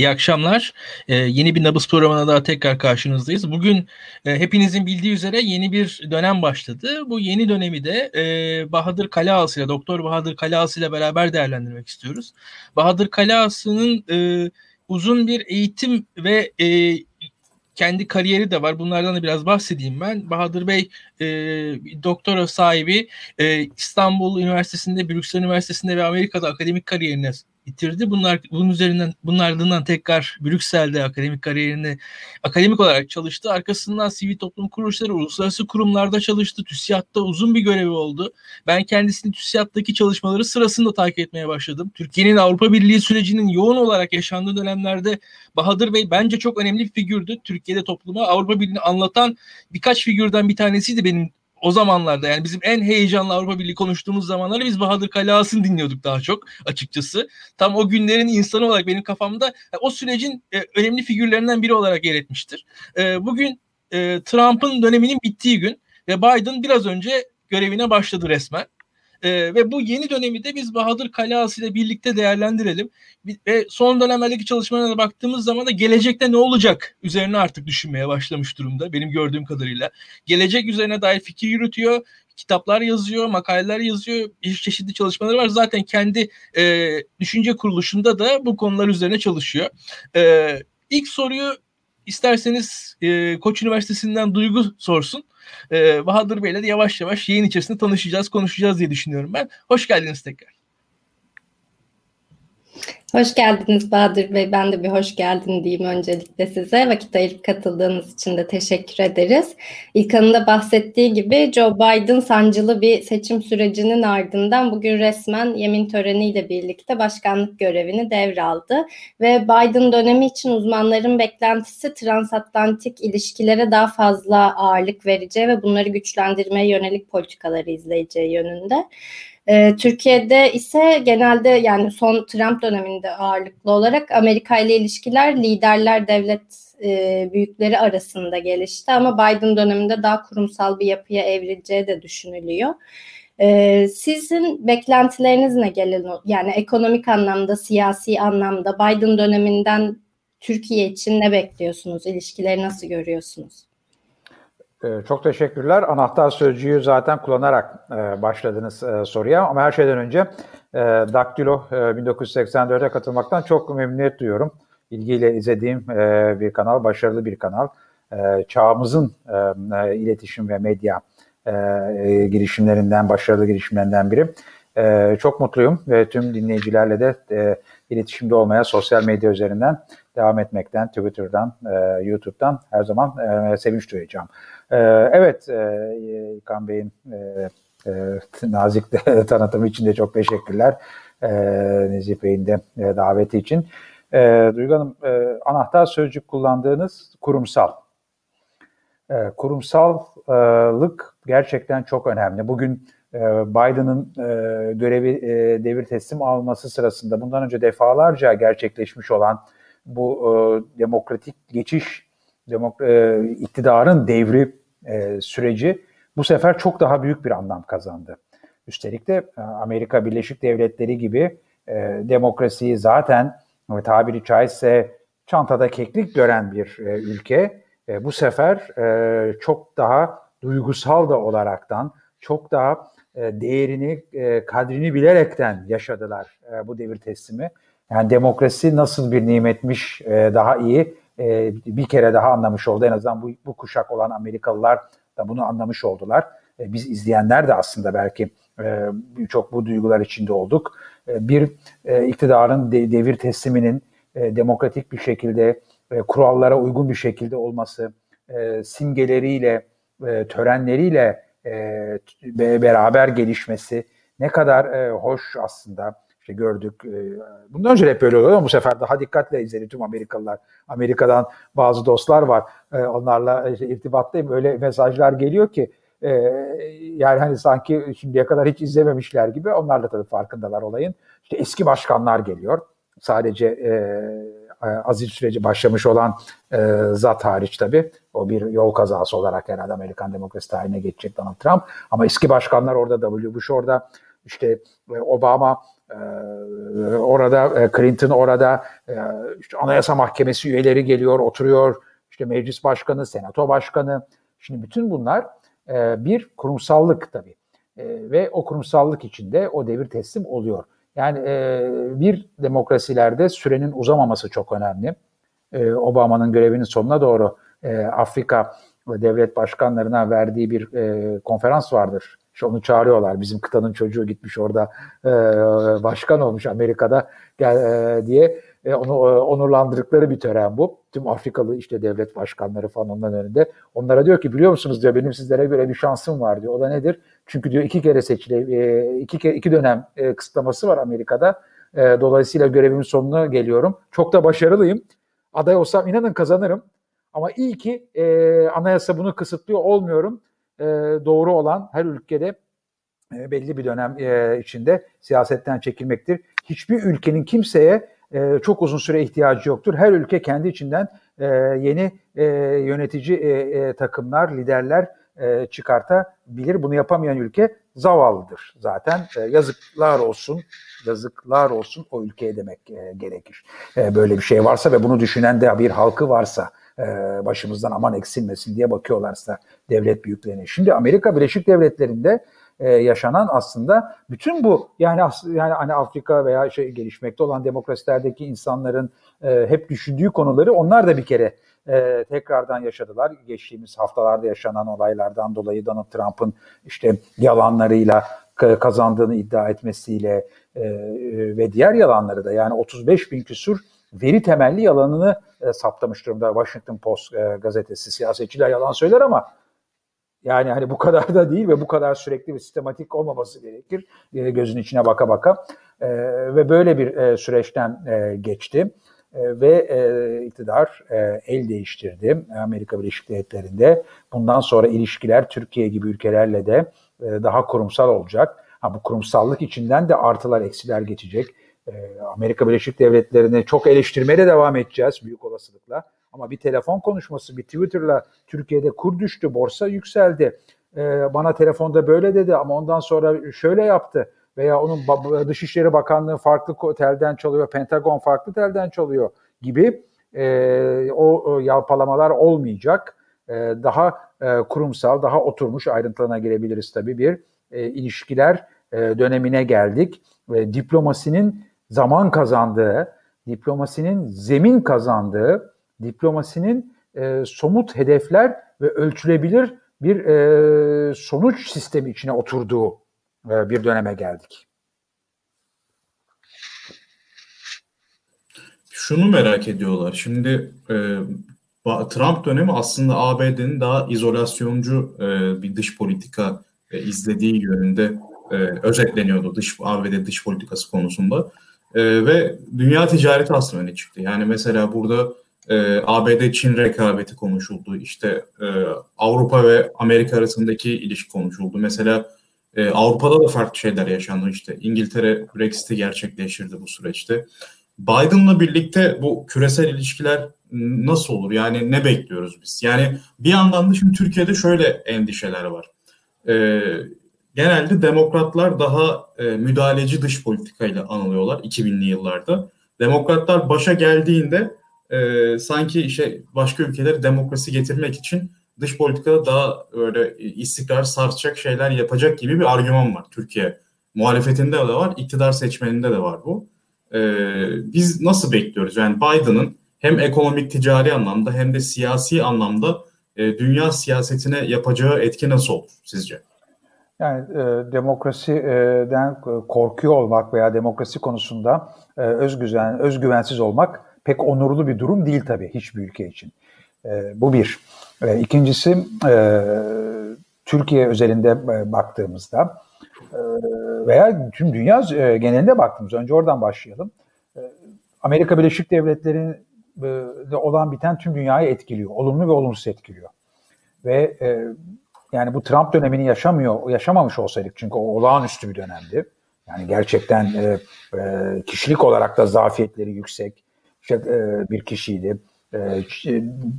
İyi akşamlar. Ee, yeni bir Nabız programına daha tekrar karşınızdayız. Bugün e, hepinizin bildiği üzere yeni bir dönem başladı. Bu yeni dönemi de e, Bahadır Kaleağası ile, Doktor Bahadır Kaleağası ile beraber değerlendirmek istiyoruz. Bahadır Kaleağası'nın e, uzun bir eğitim ve e, kendi kariyeri de var. Bunlardan da biraz bahsedeyim ben. Bahadır Bey e, doktora sahibi e, İstanbul Üniversitesi'nde, Brüksel Üniversitesi'nde ve Amerika'da akademik kariyerine bitirdi. Bunlar bunun üzerinden bunun ardından tekrar Brüksel'de akademik kariyerini akademik olarak çalıştı. Arkasından sivil toplum kuruluşları, uluslararası kurumlarda çalıştı. TÜSİAD'da uzun bir görevi oldu. Ben kendisini TÜSİAD'daki çalışmaları sırasında takip etmeye başladım. Türkiye'nin Avrupa Birliği sürecinin yoğun olarak yaşandığı dönemlerde Bahadır Bey bence çok önemli bir figürdü. Türkiye'de topluma Avrupa Birliği'ni anlatan birkaç figürden bir tanesiydi benim o zamanlarda yani bizim en heyecanlı Avrupa Birliği konuştuğumuz zamanlarda biz Bahadır Kalas'ın dinliyorduk daha çok açıkçası. Tam o günlerin insanı olarak benim kafamda yani o sürecin e, önemli figürlerinden biri olarak yer etmiştir. E, bugün e, Trump'ın döneminin bittiği gün ve Biden biraz önce görevine başladı resmen. E, ve bu yeni dönemi de biz Bahadır Kalası ile birlikte değerlendirelim. Ve son dönemlerdeki çalışmalarına baktığımız zaman da gelecekte ne olacak üzerine artık düşünmeye başlamış durumda benim gördüğüm kadarıyla. Gelecek üzerine dair fikir yürütüyor, kitaplar yazıyor, makaleler yazıyor, çeşitli çalışmaları var. Zaten kendi e, düşünce kuruluşunda da bu konular üzerine çalışıyor. E, ilk soruyu isterseniz e, Koç Üniversitesi'nden Duygu sorsun e, Bahadır Bey'le de yavaş yavaş yayın içerisinde tanışacağız, konuşacağız diye düşünüyorum ben. Hoş geldiniz tekrar. Hoş geldiniz Bahadır Bey. Ben de bir hoş geldin diyeyim öncelikle size. Vakit ayırıp katıldığınız için de teşekkür ederiz. İlkan'ın da bahsettiği gibi Joe Biden sancılı bir seçim sürecinin ardından bugün resmen yemin töreniyle birlikte başkanlık görevini devraldı. Ve Biden dönemi için uzmanların beklentisi transatlantik ilişkilere daha fazla ağırlık vereceği ve bunları güçlendirmeye yönelik politikaları izleyeceği yönünde. E, Türkiye'de ise genelde yani son Trump döneminde ağırlıklı olarak Amerika ile ilişkiler liderler devlet e, büyükleri arasında gelişti ama Biden döneminde daha kurumsal bir yapıya evrileceği de düşünülüyor. Ee, sizin beklentileriniz ne gelin yani ekonomik anlamda, siyasi anlamda Biden döneminden Türkiye için ne bekliyorsunuz? İlişkileri nasıl görüyorsunuz? Ee, çok teşekkürler. Anahtar sözcüğü zaten kullanarak e, başladınız e, soruya. Ama her şeyden önce e, Daktilo 1984'e katılmaktan çok memnuniyet duyuyorum. İlgiyle izlediğim bir kanal, başarılı bir kanal. Çağımızın iletişim ve medya girişimlerinden, başarılı girişimlerinden biri. Çok mutluyum ve tüm dinleyicilerle de iletişimde olmaya sosyal medya üzerinden devam etmekten, Twitter'dan, YouTube'dan her zaman sevinç duyacağım. Ee, evet, e, İlkan Bey'in e, e, nazik tanıtımı için de çok teşekkürler. E, Nezih Bey'in de e, daveti için. E, Duygu Hanım, e, anahtar sözcük kullandığınız kurumsal. E, kurumsallık gerçekten çok önemli. Bugün e, Biden'ın e, görevi e, devir teslim alması sırasında bundan önce defalarca gerçekleşmiş olan bu e, demokratik geçiş, demok iktidarın devri süreci bu sefer çok daha büyük bir anlam kazandı. Üstelik de Amerika Birleşik Devletleri gibi demokrasiyi zaten tabiri caizse çantada keklik gören bir ülke bu sefer çok daha duygusal da olaraktan çok daha değerini, e, kadrini bilerekten yaşadılar e, bu devir teslimi. Yani demokrasi nasıl bir nimetmiş e, daha iyi e, bir kere daha anlamış oldu. En azından bu, bu kuşak olan Amerikalılar da bunu anlamış oldular. E, biz izleyenler de aslında belki e, çok bu duygular içinde olduk. E, bir e, iktidarın de, devir tesliminin e, demokratik bir şekilde e, kurallara uygun bir şekilde olması, e, simgeleriyle, e, törenleriyle e, beraber gelişmesi ne kadar e, hoş aslında işte gördük. E, bundan önce hep böyle oluyor ama bu sefer daha dikkatle izledi tüm Amerikalılar. Amerika'dan bazı dostlar var. E, onlarla işte irtibattayım. Öyle mesajlar geliyor ki e, yani hani sanki şimdiye kadar hiç izlememişler gibi. Onlar da tabii farkındalar olayın. İşte eski başkanlar geliyor. Sadece e, azil süreci başlamış olan e, zat hariç tabii. O bir yol kazası olarak herhalde Amerikan demokrasi tarihine geçecek Donald Trump. Ama eski başkanlar orada W. Bush orada işte Obama orada Clinton orada işte Anayasa Mahkemesi üyeleri geliyor, oturuyor. İşte meclis başkanı, senato başkanı. Şimdi bütün bunlar bir kurumsallık tabii. Ve o kurumsallık içinde o devir teslim oluyor. Yani bir demokrasilerde sürenin uzamaması çok önemli. Obama'nın görevinin sonuna doğru Afrika devlet başkanlarına verdiği bir konferans vardır işte onu çağırıyorlar. Bizim kıtanın çocuğu gitmiş orada e, başkan olmuş Amerika'da gel, e, diye e, onu e, onurlandırdıkları bir tören bu. Tüm Afrikalı işte devlet başkanları falan onların önünde. Onlara diyor ki biliyor musunuz diyor benim sizlere göre bir şansım var diyor. O da nedir? Çünkü diyor iki kere seçili, e, iki, kere, iki dönem e, kısıtlaması var Amerika'da. E, dolayısıyla görevimin sonuna geliyorum. Çok da başarılıyım. Aday olsam inanın kazanırım. Ama iyi ki e, anayasa bunu kısıtlıyor olmuyorum e, doğru olan her ülkede e, belli bir dönem e, içinde siyasetten çekilmektir. Hiçbir ülkenin kimseye e, çok uzun süre ihtiyacı yoktur. Her ülke kendi içinden e, yeni e, yönetici e, e, takımlar, liderler e, çıkartabilir. Bunu yapamayan ülke zavallıdır zaten. E, yazıklar olsun, yazıklar olsun o ülkeye demek e, gerekir. E, böyle bir şey varsa ve bunu düşünen de bir halkı varsa e, başımızdan aman eksilmesin diye bakıyorlarsa devlet büyüklerine. Şimdi Amerika Birleşik Devletleri'nde e, yaşanan aslında bütün bu yani yani hani Afrika veya şey gelişmekte olan demokrasilerdeki insanların e, hep düşündüğü konuları onlar da bir kere tekrardan yaşadılar. Geçtiğimiz haftalarda yaşanan olaylardan dolayı Donald Trump'ın işte yalanlarıyla kazandığını iddia etmesiyle ve diğer yalanları da yani 35 bin küsur veri temelli yalanını e, saptamış durumda. Washington Post e, gazetesi siyasetçiler yalan söyler ama yani hani bu kadar da değil ve bu kadar sürekli ve sistematik olmaması gerekir e, gözün içine baka baka e, ve böyle bir e, süreçten e, geçti e, ve e, iktidar e, el değiştirdi Amerika Birleşik Devletleri'nde. Bundan sonra ilişkiler Türkiye gibi ülkelerle de e, daha kurumsal olacak. Ha, bu kurumsallık içinden de artılar eksiler geçecek. Ee, Amerika Birleşik Devletleri'ni çok eleştirmeye de devam edeceğiz büyük olasılıkla. Ama bir telefon konuşması, bir Twitter'la Türkiye'de kur düştü, borsa yükseldi. Ee, bana telefonda böyle dedi ama ondan sonra şöyle yaptı. Veya onun Dışişleri Bakanlığı farklı telden çalıyor, Pentagon farklı telden çalıyor gibi e, o, yalpalamalar olmayacak. E, daha e, kurumsal, daha oturmuş ayrıntılarına girebiliriz tabii bir ilişkiler dönemine geldik. diplomasinin zaman kazandığı, diplomasinin zemin kazandığı, diplomasinin e, somut hedefler ve ölçülebilir bir e, sonuç sistemi içine oturduğu e, bir döneme geldik. Şunu merak ediyorlar. Şimdi e, Trump dönemi aslında ABD'nin daha izolasyoncu e, bir dış politika e, izlediği yönünde e, özetleniyordu dış ABD dış politikası konusunda. E, ve dünya ticareti aslında öne çıktı. Yani mesela burada e, ABD-Çin rekabeti konuşuldu. İşte e, Avrupa ve Amerika arasındaki ilişki konuşuldu. Mesela e, Avrupa'da da farklı şeyler yaşandı. İşte İngiltere Brexit'i gerçekleştirdi bu süreçte. Biden'la birlikte bu küresel ilişkiler nasıl olur? Yani ne bekliyoruz biz? Yani bir yandan da şimdi Türkiye'de şöyle endişeler var. Ee, genelde demokratlar daha e, müdahaleci dış politikayla anılıyorlar 2000'li yıllarda. Demokratlar başa geldiğinde e, sanki işte başka ülkeleri demokrasi getirmek için dış politikada daha öyle istikrar sarsacak şeyler yapacak gibi bir argüman var Türkiye. Muhalefetinde de var, iktidar seçmeninde de var bu. E, biz nasıl bekliyoruz? Yani Biden'ın hem ekonomik ticari anlamda hem de siyasi anlamda e, dünya siyasetine yapacağı etki nasıl olur sizce? Yani e, demokrasiden korkuyor olmak veya demokrasi konusunda e, özgüven, özgüvensiz olmak pek onurlu bir durum değil tabii hiçbir ülke için. E, bu bir. E, ikincisi e, Türkiye özelinde e, baktığımızda e, veya tüm dünya e, genelinde baktığımızda önce oradan başlayalım. E, Amerika Birleşik Devletleri'nde olan biten tüm dünyayı etkiliyor. Olumlu ve olumsuz etkiliyor. Ve e, yani bu Trump dönemini yaşamıyor, yaşamamış olsaydık çünkü o olağanüstü bir dönemdi. Yani gerçekten e, e, kişilik olarak da zafiyetleri yüksek işte, e, bir kişiydi. E,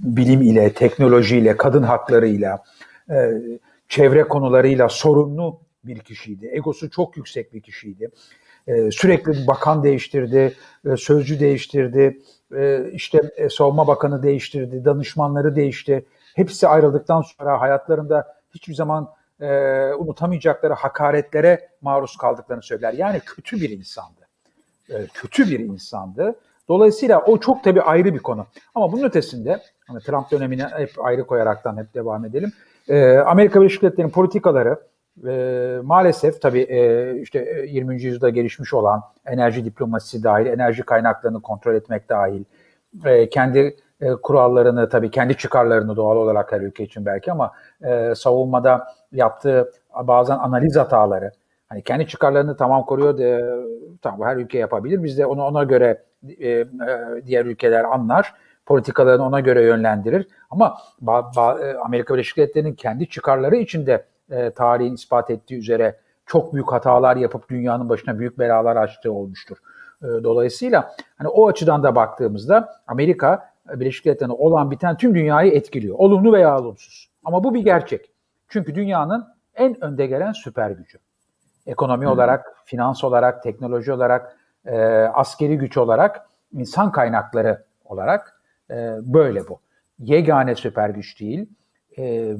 bilim ile, teknolojiyle, kadın haklarıyla, e, çevre konularıyla sorumlu bir kişiydi. Egosu çok yüksek bir kişiydi. E, sürekli bakan değiştirdi, e, sözcü değiştirdi, e, işte e, savunma bakanı değiştirdi, danışmanları değişti. Hepsi ayrıldıktan sonra hayatlarında hiçbir zaman e, unutamayacakları hakaretlere maruz kaldıklarını söyler. Yani kötü bir insandı. E, kötü bir insandı. Dolayısıyla o çok tabii ayrı bir konu. Ama bunun ötesinde hani Trump dönemine hep ayrı koyaraktan hep devam edelim. E, Amerika Birleşik Devletleri'nin politikaları e, maalesef tabii e, işte 20. yüzyılda gelişmiş olan enerji diplomasisi dahil, enerji kaynaklarını kontrol etmek dahil, e, kendi e, kurallarını tabii kendi çıkarlarını doğal olarak her ülke için belki ama e, savunmada yaptığı bazen analiz hataları, hani kendi çıkarlarını tamam koruyor, de, tamam her ülke yapabilir. Biz de onu ona göre e, e, diğer ülkeler anlar politikalarını ona göre yönlendirir. Ama ba, ba, e, Amerika Birleşik Devletleri'nin kendi çıkarları içinde e, tarihin ispat ettiği üzere çok büyük hatalar yapıp dünyanın başına büyük belalar açtığı olmuştur. E, dolayısıyla hani o açıdan da baktığımızda Amerika Birleşik Devletleri'ne olan biten tüm dünyayı etkiliyor. Olumlu veya olumsuz. Ama bu bir gerçek. Çünkü dünyanın en önde gelen süper gücü. Ekonomi hmm. olarak, finans olarak, teknoloji olarak, e, askeri güç olarak, insan kaynakları olarak e, böyle bu. Yegane süper güç değil, e,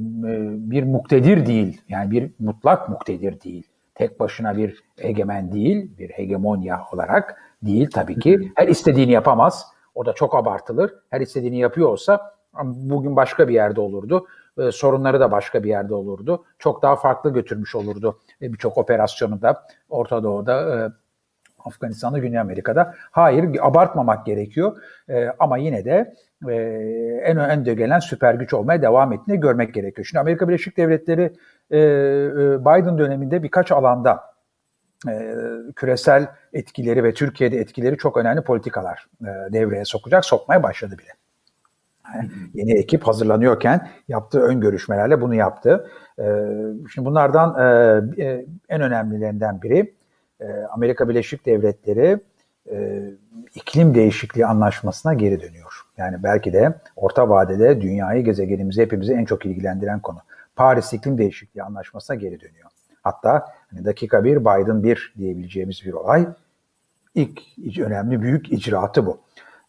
bir muktedir değil. Yani bir mutlak muktedir değil. Tek başına bir egemen değil, bir hegemonya olarak değil tabii ki. Her istediğini yapamaz. O da çok abartılır. Her istediğini yapıyor olsa bugün başka bir yerde olurdu. E, sorunları da başka bir yerde olurdu. Çok daha farklı götürmüş olurdu e, birçok operasyonu da Orta Doğu'da, e, Afganistan'da, Güney Amerika'da. Hayır, abartmamak gerekiyor. E, ama yine de e, en önde gelen süper güç olmaya devam ettiğini görmek gerekiyor. Şimdi Amerika Birleşik Devletleri e, e, Biden döneminde birkaç alanda e, küresel etkileri ve Türkiye'de etkileri çok önemli politikalar e, devreye sokacak, sokmaya başladı bile. Yani yeni ekip hazırlanıyorken yaptığı ön görüşmelerle bunu yaptı. E, şimdi bunlardan e, e en önemlilerinden biri e, Amerika Birleşik Devletleri e, iklim değişikliği anlaşmasına geri dönüyor. Yani belki de orta vadede dünyayı, gezegenimizi, hepimizi en çok ilgilendiren konu. Paris İklim Değişikliği Anlaşması'na geri dönüyor. Hatta hani dakika bir, Biden bir diyebileceğimiz bir olay. İlk önemli büyük icraatı bu.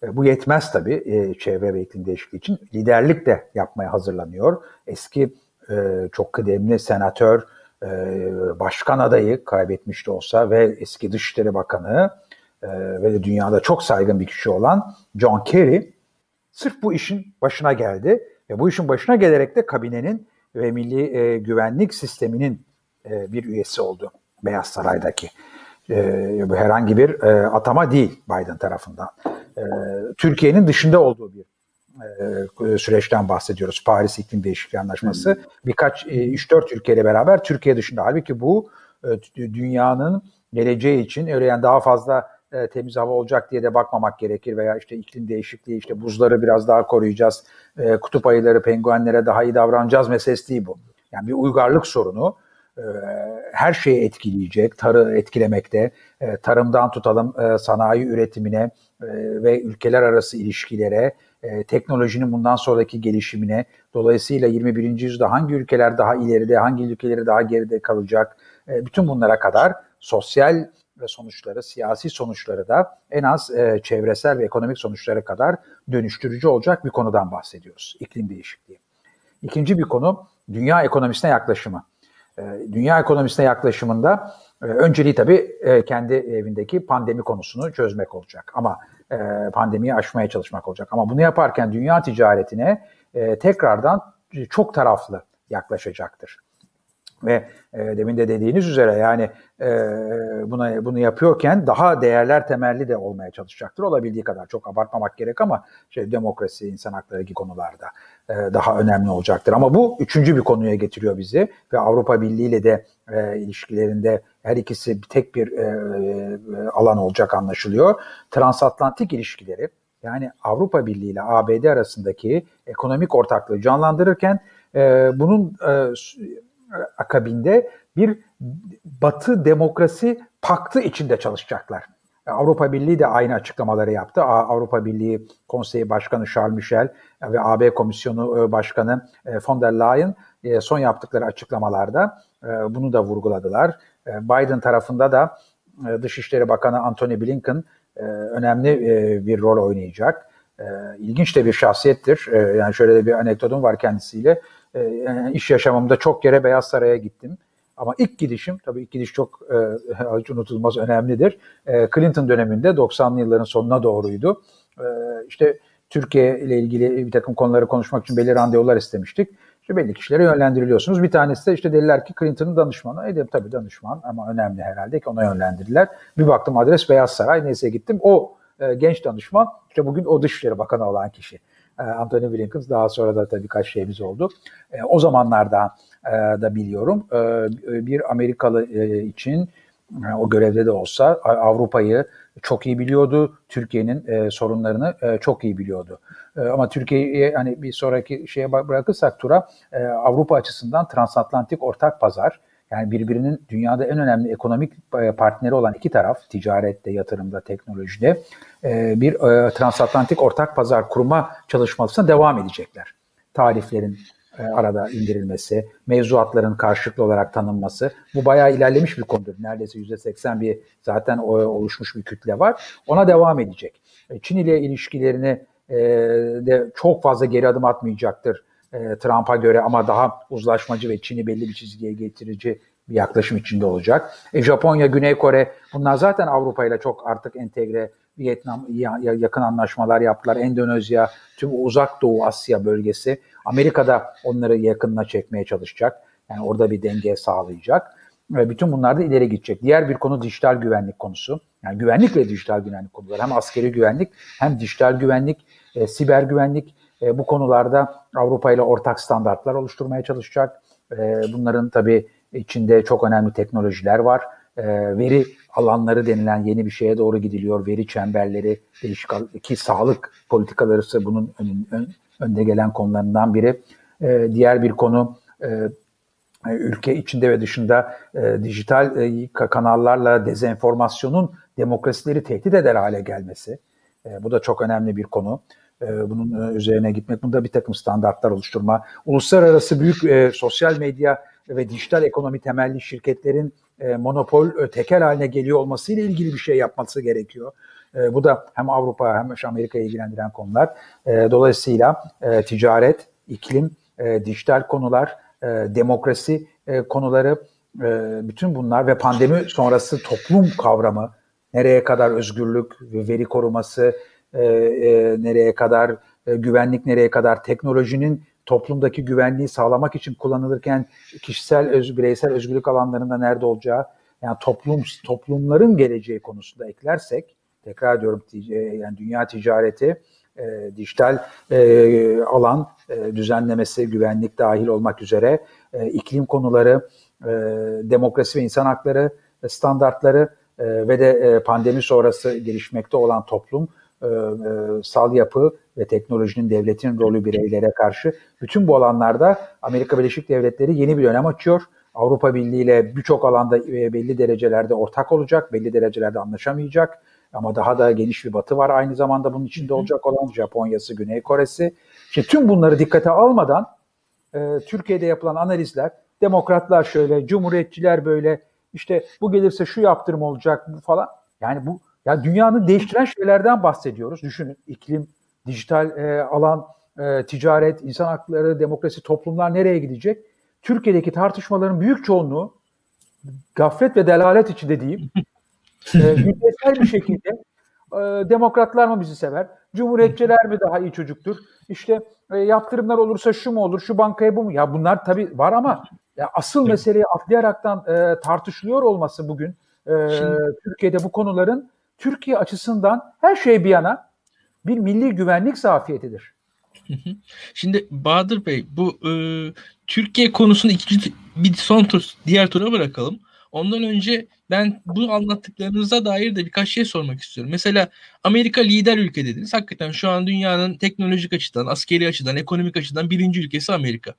E, bu yetmez tabii e, çevre ve iklim değişikliği için. Liderlik de yapmaya hazırlanıyor. Eski e, çok kıdemli senatör, başkan adayı kaybetmiş de olsa ve eski Dışişleri Bakanı ve de dünyada çok saygın bir kişi olan John Kerry sırf bu işin başına geldi ve bu işin başına gelerek de kabinenin ve milli güvenlik sisteminin e, bir üyesi oldu Beyaz Saray'daki. E, bu herhangi bir e, atama değil Biden tarafından. E, Türkiye'nin dışında olduğu bir e, süreçten bahsediyoruz. Paris İklim Değişikliği Anlaşması. Birkaç, e, 3-4 ülkeyle beraber Türkiye dışında. Halbuki bu e, dünyanın geleceği için öyle yani daha fazla e, temiz hava olacak diye de bakmamak gerekir veya işte iklim değişikliği işte buzları biraz daha koruyacağız, e, kutup ayıları, penguenlere daha iyi davranacağız meselesi değil bu. Yani bir uygarlık sorunu her şeyi etkileyecek, tarı etkilemekte, e, tarımdan tutalım e, sanayi üretimine e, ve ülkeler arası ilişkilere, teknolojinin bundan sonraki gelişimine, dolayısıyla 21. yüzyılda hangi ülkeler daha ileride, hangi ülkeleri daha geride kalacak, bütün bunlara kadar sosyal ve sonuçları, siyasi sonuçları da en az çevresel ve ekonomik sonuçlara kadar dönüştürücü olacak bir konudan bahsediyoruz. İklim değişikliği. İkinci bir konu dünya ekonomisine yaklaşımı. E, dünya ekonomisine yaklaşımında e, önceliği tabii e, kendi evindeki pandemi konusunu çözmek olacak. Ama pandemiyi aşmaya çalışmak olacak. Ama bunu yaparken dünya ticaretine tekrardan çok taraflı yaklaşacaktır. Ve e, demin de dediğiniz üzere yani e, buna bunu yapıyorken daha değerler temelli de olmaya çalışacaktır. Olabildiği kadar çok abartmamak gerek ama şey demokrasi, insan hakları gibi konularda daha önemli olacaktır. Ama bu üçüncü bir konuya getiriyor bizi ve Avrupa Birliği ile de e, ilişkilerinde her ikisi tek bir e, e, alan olacak anlaşılıyor. Transatlantik ilişkileri yani Avrupa Birliği ile ABD arasındaki ekonomik ortaklığı canlandırırken e, bunun e, akabinde bir Batı demokrasi paktı içinde çalışacaklar. Avrupa Birliği de aynı açıklamaları yaptı. Avrupa Birliği Konseyi Başkanı Charles Michel ve AB Komisyonu e, Başkanı e, von der Leyen e, son yaptıkları açıklamalarda bunu da vurguladılar. Biden tarafında da e, Dışişleri Bakanı Antony Blinken e, önemli e, bir rol oynayacak. E, ilginç de bir şahsiyettir. E, yani şöyle bir anekdotum var kendisiyle. E, iş yaşamımda çok kere Beyaz Saray'a gittim. Ama ilk gidişim, tabii ilk gidiş çok e, unutulmaz, önemlidir. E, Clinton döneminde 90'lı yılların sonuna doğruydu. E, işte Türkiye ile ilgili bir takım konuları konuşmak için belli randevular istemiştik. İşte belli kişilere yönlendiriliyorsunuz. Bir tanesi de işte dediler ki Clinton'ın danışmanı. E tabii danışman ama önemli herhalde ki ona yönlendirdiler. Bir baktım adres Beyaz Saray. Neyse gittim. O e, genç danışman işte bugün o Dışişleri Bakanı olan kişi. E, Anthony Blinken daha sonra da tabii birkaç şeyimiz oldu. E, o zamanlarda da biliyorum e, bir Amerikalı e, için e, o görevde de olsa Avrupa'yı çok iyi biliyordu. Türkiye'nin e, sorunlarını e, çok iyi biliyordu. E, ama Türkiye'yi hani bir sonraki şeye bırakırsak tura e, Avrupa açısından transatlantik ortak pazar yani birbirinin dünyada en önemli ekonomik e, partneri olan iki taraf ticarette, yatırımda, teknolojide e, bir e, transatlantik ortak pazar kurma çalışmasına devam edecekler. Tariflerin arada indirilmesi, mevzuatların karşılıklı olarak tanınması. Bu bayağı ilerlemiş bir konudur. Neredeyse %80 bir zaten oluşmuş bir kütle var. Ona devam edecek. Çin ile ilişkilerini de çok fazla geri adım atmayacaktır e, Trump'a göre ama daha uzlaşmacı ve Çin'i belli bir çizgiye getirici bir yaklaşım içinde olacak. E, Japonya, Güney Kore bunlar zaten Avrupa ile çok artık entegre Vietnam yakın anlaşmalar yaptılar. Endonezya, tüm uzak doğu Asya bölgesi. Amerika'da onları yakınına çekmeye çalışacak. Yani orada bir denge sağlayacak. Ve bütün bunlar da ileri gidecek. Diğer bir konu dijital güvenlik konusu. Yani güvenlik ve dijital güvenlik konuları. Hem askeri güvenlik hem dijital güvenlik, e, siber güvenlik e, bu konularda Avrupa ile ortak standartlar oluşturmaya çalışacak. E, bunların tabii içinde çok önemli teknolojiler var. E, veri alanları denilen yeni bir şeye doğru gidiliyor. Veri çemberleri, değişik ki sağlık politikaları ise bunun ön, ön, önde gelen konularından biri. E, diğer bir konu e, ülke içinde ve dışında e, dijital e, kanallarla dezenformasyonun demokrasileri tehdit eder hale gelmesi. E, bu da çok önemli bir konu. E, bunun e, üzerine gitmek, bunda bir takım standartlar oluşturma, uluslararası büyük e, sosyal medya ve dijital ekonomi temelli şirketlerin e, monopol, e, tekel haline geliyor olmasıyla ilgili bir şey yapması gerekiyor. E, bu da hem Avrupa hem Amerika'yı ilgilendiren konular. Dolayısıyla ticaret, iklim, e, dijital konular, demokrasi konuları, bütün bunlar ve pandemi sonrası toplum kavramı, nereye kadar özgürlük, veri koruması, nereye kadar, güvenlik nereye kadar, teknolojinin toplumdaki güvenliği sağlamak için kullanılırken kişisel, öz, bireysel özgürlük alanlarında nerede olacağı, yani toplum toplumların geleceği konusunda eklersek, tekrar diyorum yani dünya ticareti, e, dijital e, alan e, düzenlemesi, güvenlik dahil olmak üzere e, iklim konuları, e, demokrasi ve insan hakları standartları e, ve de e, pandemi sonrası gelişmekte olan toplum e, e, sal yapı ve teknolojinin devletin rolü bireylere karşı bütün bu alanlarda Amerika Birleşik Devletleri yeni bir dönem açıyor. Avrupa Birliği ile birçok alanda e, belli derecelerde ortak olacak, belli derecelerde anlaşamayacak. Ama daha da geniş bir batı var aynı zamanda bunun içinde olacak olan Japonya'sı, Güney Kore'si. Şimdi tüm bunları dikkate almadan e, Türkiye'de yapılan analizler, demokratlar şöyle, cumhuriyetçiler böyle, işte bu gelirse şu yaptırım olacak falan. Yani bu ya dünyanın değiştiren şeylerden bahsediyoruz. Düşünün iklim, dijital e, alan, e, ticaret, insan hakları, demokrasi, toplumlar nereye gidecek? Türkiye'deki tartışmaların büyük çoğunluğu gaflet ve delalet içinde diyeyim. e, yüzeysel bir şekilde e, demokratlar mı bizi sever? Cumhuriyetçiler mi daha iyi çocuktur? İşte e, yaptırımlar olursa şu mu olur, şu bankaya bu mu? Ya bunlar tabii var ama ya asıl meseleyi atlayaraktan e, tartışılıyor olması bugün e, Şimdi, Türkiye'de bu konuların Türkiye açısından her şey bir yana bir milli güvenlik zafiyetidir. Şimdi Bahadır Bey bu e, Türkiye konusunu ikinci bir son tur diğer tura bırakalım. Ondan önce ben bu anlattıklarınıza dair de birkaç şey sormak istiyorum. Mesela Amerika lider ülke dediniz. Hakikaten şu an dünyanın teknolojik açıdan, askeri açıdan, ekonomik açıdan birinci ülkesi Amerika.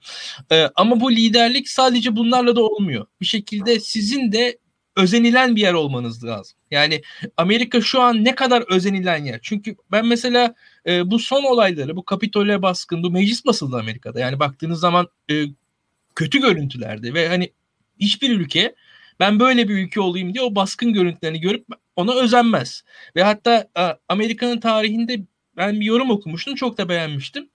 Ee, ama bu liderlik sadece bunlarla da olmuyor. Bir şekilde sizin de özenilen bir yer olmanız lazım. Yani Amerika şu an ne kadar özenilen yer. Çünkü ben mesela e, bu son olayları, bu Kapitol'e baskın, bu meclis basıldı Amerika'da. Yani baktığınız zaman e, kötü görüntülerdi ve hani hiçbir ülke ben böyle bir ülke olayım diye o baskın görüntülerini görüp ona özenmez. Ve hatta Amerika'nın tarihinde ben bir yorum okumuştum çok da beğenmiştim.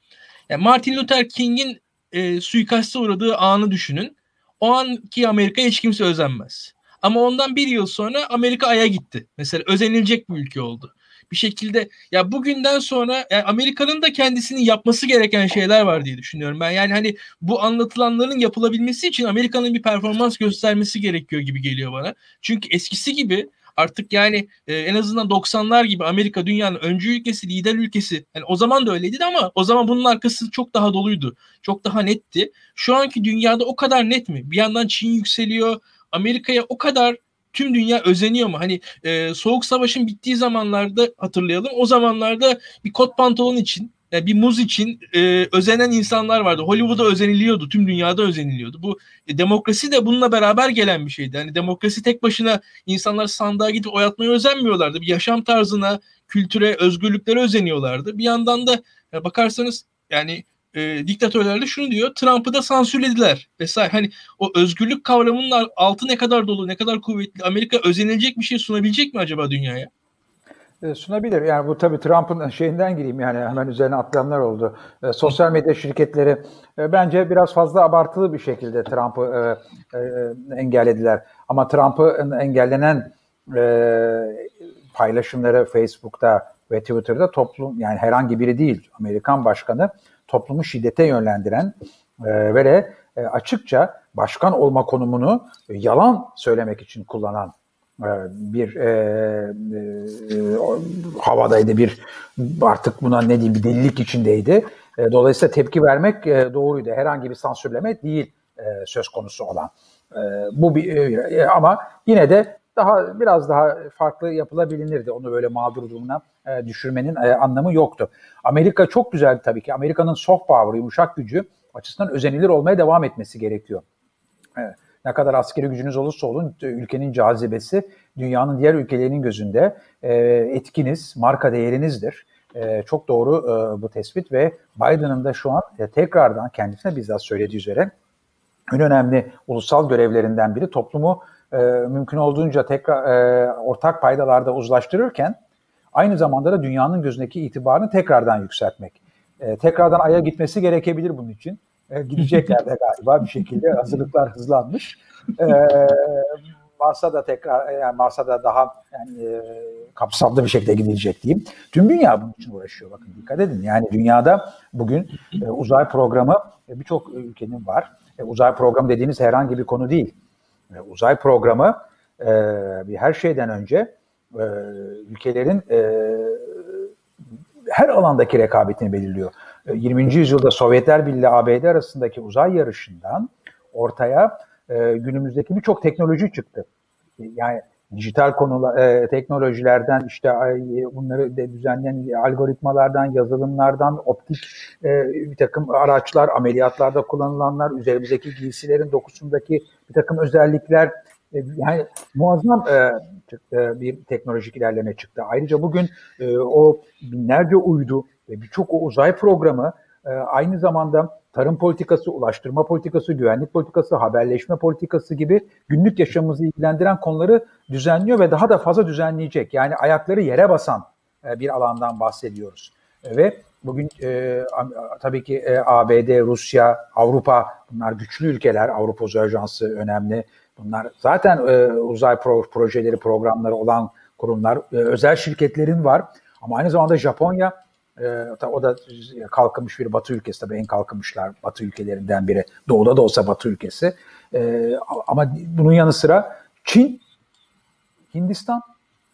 Yani Martin Luther King'in e, suikaste uğradığı anı düşünün. O anki Amerika hiç kimse özenmez. Ama ondan bir yıl sonra Amerika Ay'a gitti. Mesela özenilecek bir ülke oldu. Bir şekilde ya bugünden sonra yani Amerika'nın da kendisinin yapması gereken şeyler var diye düşünüyorum ben. Yani hani bu anlatılanların yapılabilmesi için Amerika'nın bir performans göstermesi gerekiyor gibi geliyor bana. Çünkü eskisi gibi artık yani e, en azından 90'lar gibi Amerika dünyanın öncü ülkesi, lider ülkesi. Yani o zaman da öyleydi ama o zaman bunun arkası çok daha doluydu. Çok daha netti. Şu anki dünyada o kadar net mi? Bir yandan Çin yükseliyor. Amerika'ya o kadar tüm dünya özeniyor mu? Hani e, soğuk savaşın bittiği zamanlarda hatırlayalım. O zamanlarda bir kot pantolon için yani bir muz için e, özenen insanlar vardı. Hollywood'a özeniliyordu. Tüm dünyada özeniliyordu. Bu e, demokrasi de bununla beraber gelen bir şeydi. Yani demokrasi tek başına insanlar sandığa gidip oy atmaya özenmiyorlardı. Bir yaşam tarzına, kültüre, özgürlüklere özeniyorlardı. Bir yandan da ya bakarsanız yani e, diktatörler de şunu diyor. Trump'ı da sansürlediler vesaire. Hani o özgürlük kavramının altı ne kadar dolu, ne kadar kuvvetli. Amerika özenilecek bir şey sunabilecek mi acaba dünyaya? E, sunabilir. Yani bu tabii Trump'ın şeyinden gireyim yani hemen üzerine atlayanlar oldu. E, sosyal medya şirketleri e, bence biraz fazla abartılı bir şekilde Trump'ı e, e, engellediler. Ama Trump'ı engellenen e, paylaşımları Facebook'ta ve Twitter'da toplum yani herhangi biri değil Amerikan başkanı toplumu şiddete yönlendiren e, ve de e, açıkça başkan olma konumunu yalan söylemek için kullanan e, bir e, e, havadaydı bir artık buna ne diyeyim bir delilik içindeydi. E, dolayısıyla tepki vermek e, doğruydu. Herhangi bir sansürleme değil e, söz konusu olan. E, bu bir e, ama yine de daha biraz daha farklı yapılabilirdi. Onu böyle mağdur durumuna e, düşürmenin e, anlamı yoktu. Amerika çok güzel tabii ki. Amerika'nın soft power, yumuşak gücü açısından özenilir olmaya devam etmesi gerekiyor. Evet. Ne kadar askeri gücünüz olursa olun ülkenin cazibesi dünyanın diğer ülkelerinin gözünde e, etkiniz, marka değerinizdir. E, çok doğru e, bu tespit ve Biden'ın da şu an e, tekrardan kendisine bizzat söylediği üzere en önemli ulusal görevlerinden biri toplumu e, mümkün olduğunca tekrar e, ortak paydalarda uzlaştırırken aynı zamanda da dünyanın gözündeki itibarını tekrardan yükseltmek. E, tekrardan Ay'a gitmesi gerekebilir bunun için. E, gidecekler de galiba bir şekilde hazırlıklar hızlanmış. E, Mars'a da tekrar yani Mars'a da daha yani e, kapsamlı bir şekilde gidilecek diyeyim. Tüm dünya bunun için uğraşıyor. Bakın dikkat edin. Yani dünyada bugün e, uzay programı e, birçok ülkenin var. E, uzay programı dediğiniz herhangi bir konu değil. Uzay programı e, her şeyden önce e, ülkelerin e, her alandaki rekabetini belirliyor. 20. E, yüzyılda Sovyetler Birliği ABD arasındaki uzay yarışından ortaya günümüzdeki birçok teknoloji çıktı. Yani dijital konular, teknolojilerden işte e, bunları düzenleyen algoritmalardan, yazılımlardan, optik bir takım araçlar, ameliyatlarda kullanılanlar, üzerimizdeki giysilerin dokusundaki bir takım özellikler e, yani muazzam e, e, bir teknolojik ilerleme çıktı. Ayrıca bugün e, o binlerce uydu ve birçok uzay programı e, aynı zamanda tarım politikası, ulaştırma politikası, güvenlik politikası, haberleşme politikası gibi günlük yaşamımızı ilgilendiren konuları düzenliyor ve daha da fazla düzenleyecek. Yani ayakları yere basan e, bir alandan bahsediyoruz. Ve bugün e, tabii ki e, ABD, Rusya, Avrupa bunlar güçlü ülkeler. Avrupa Uzay Ajansı önemli. Bunlar zaten e, uzay pro, projeleri, programları olan kurumlar. E, özel şirketlerin var. Ama aynı zamanda Japonya e, o da kalkınmış bir batı ülkesi tabii en kalkınmışlar batı ülkelerinden biri. Doğuda da olsa batı ülkesi. E, ama bunun yanı sıra Çin, Hindistan,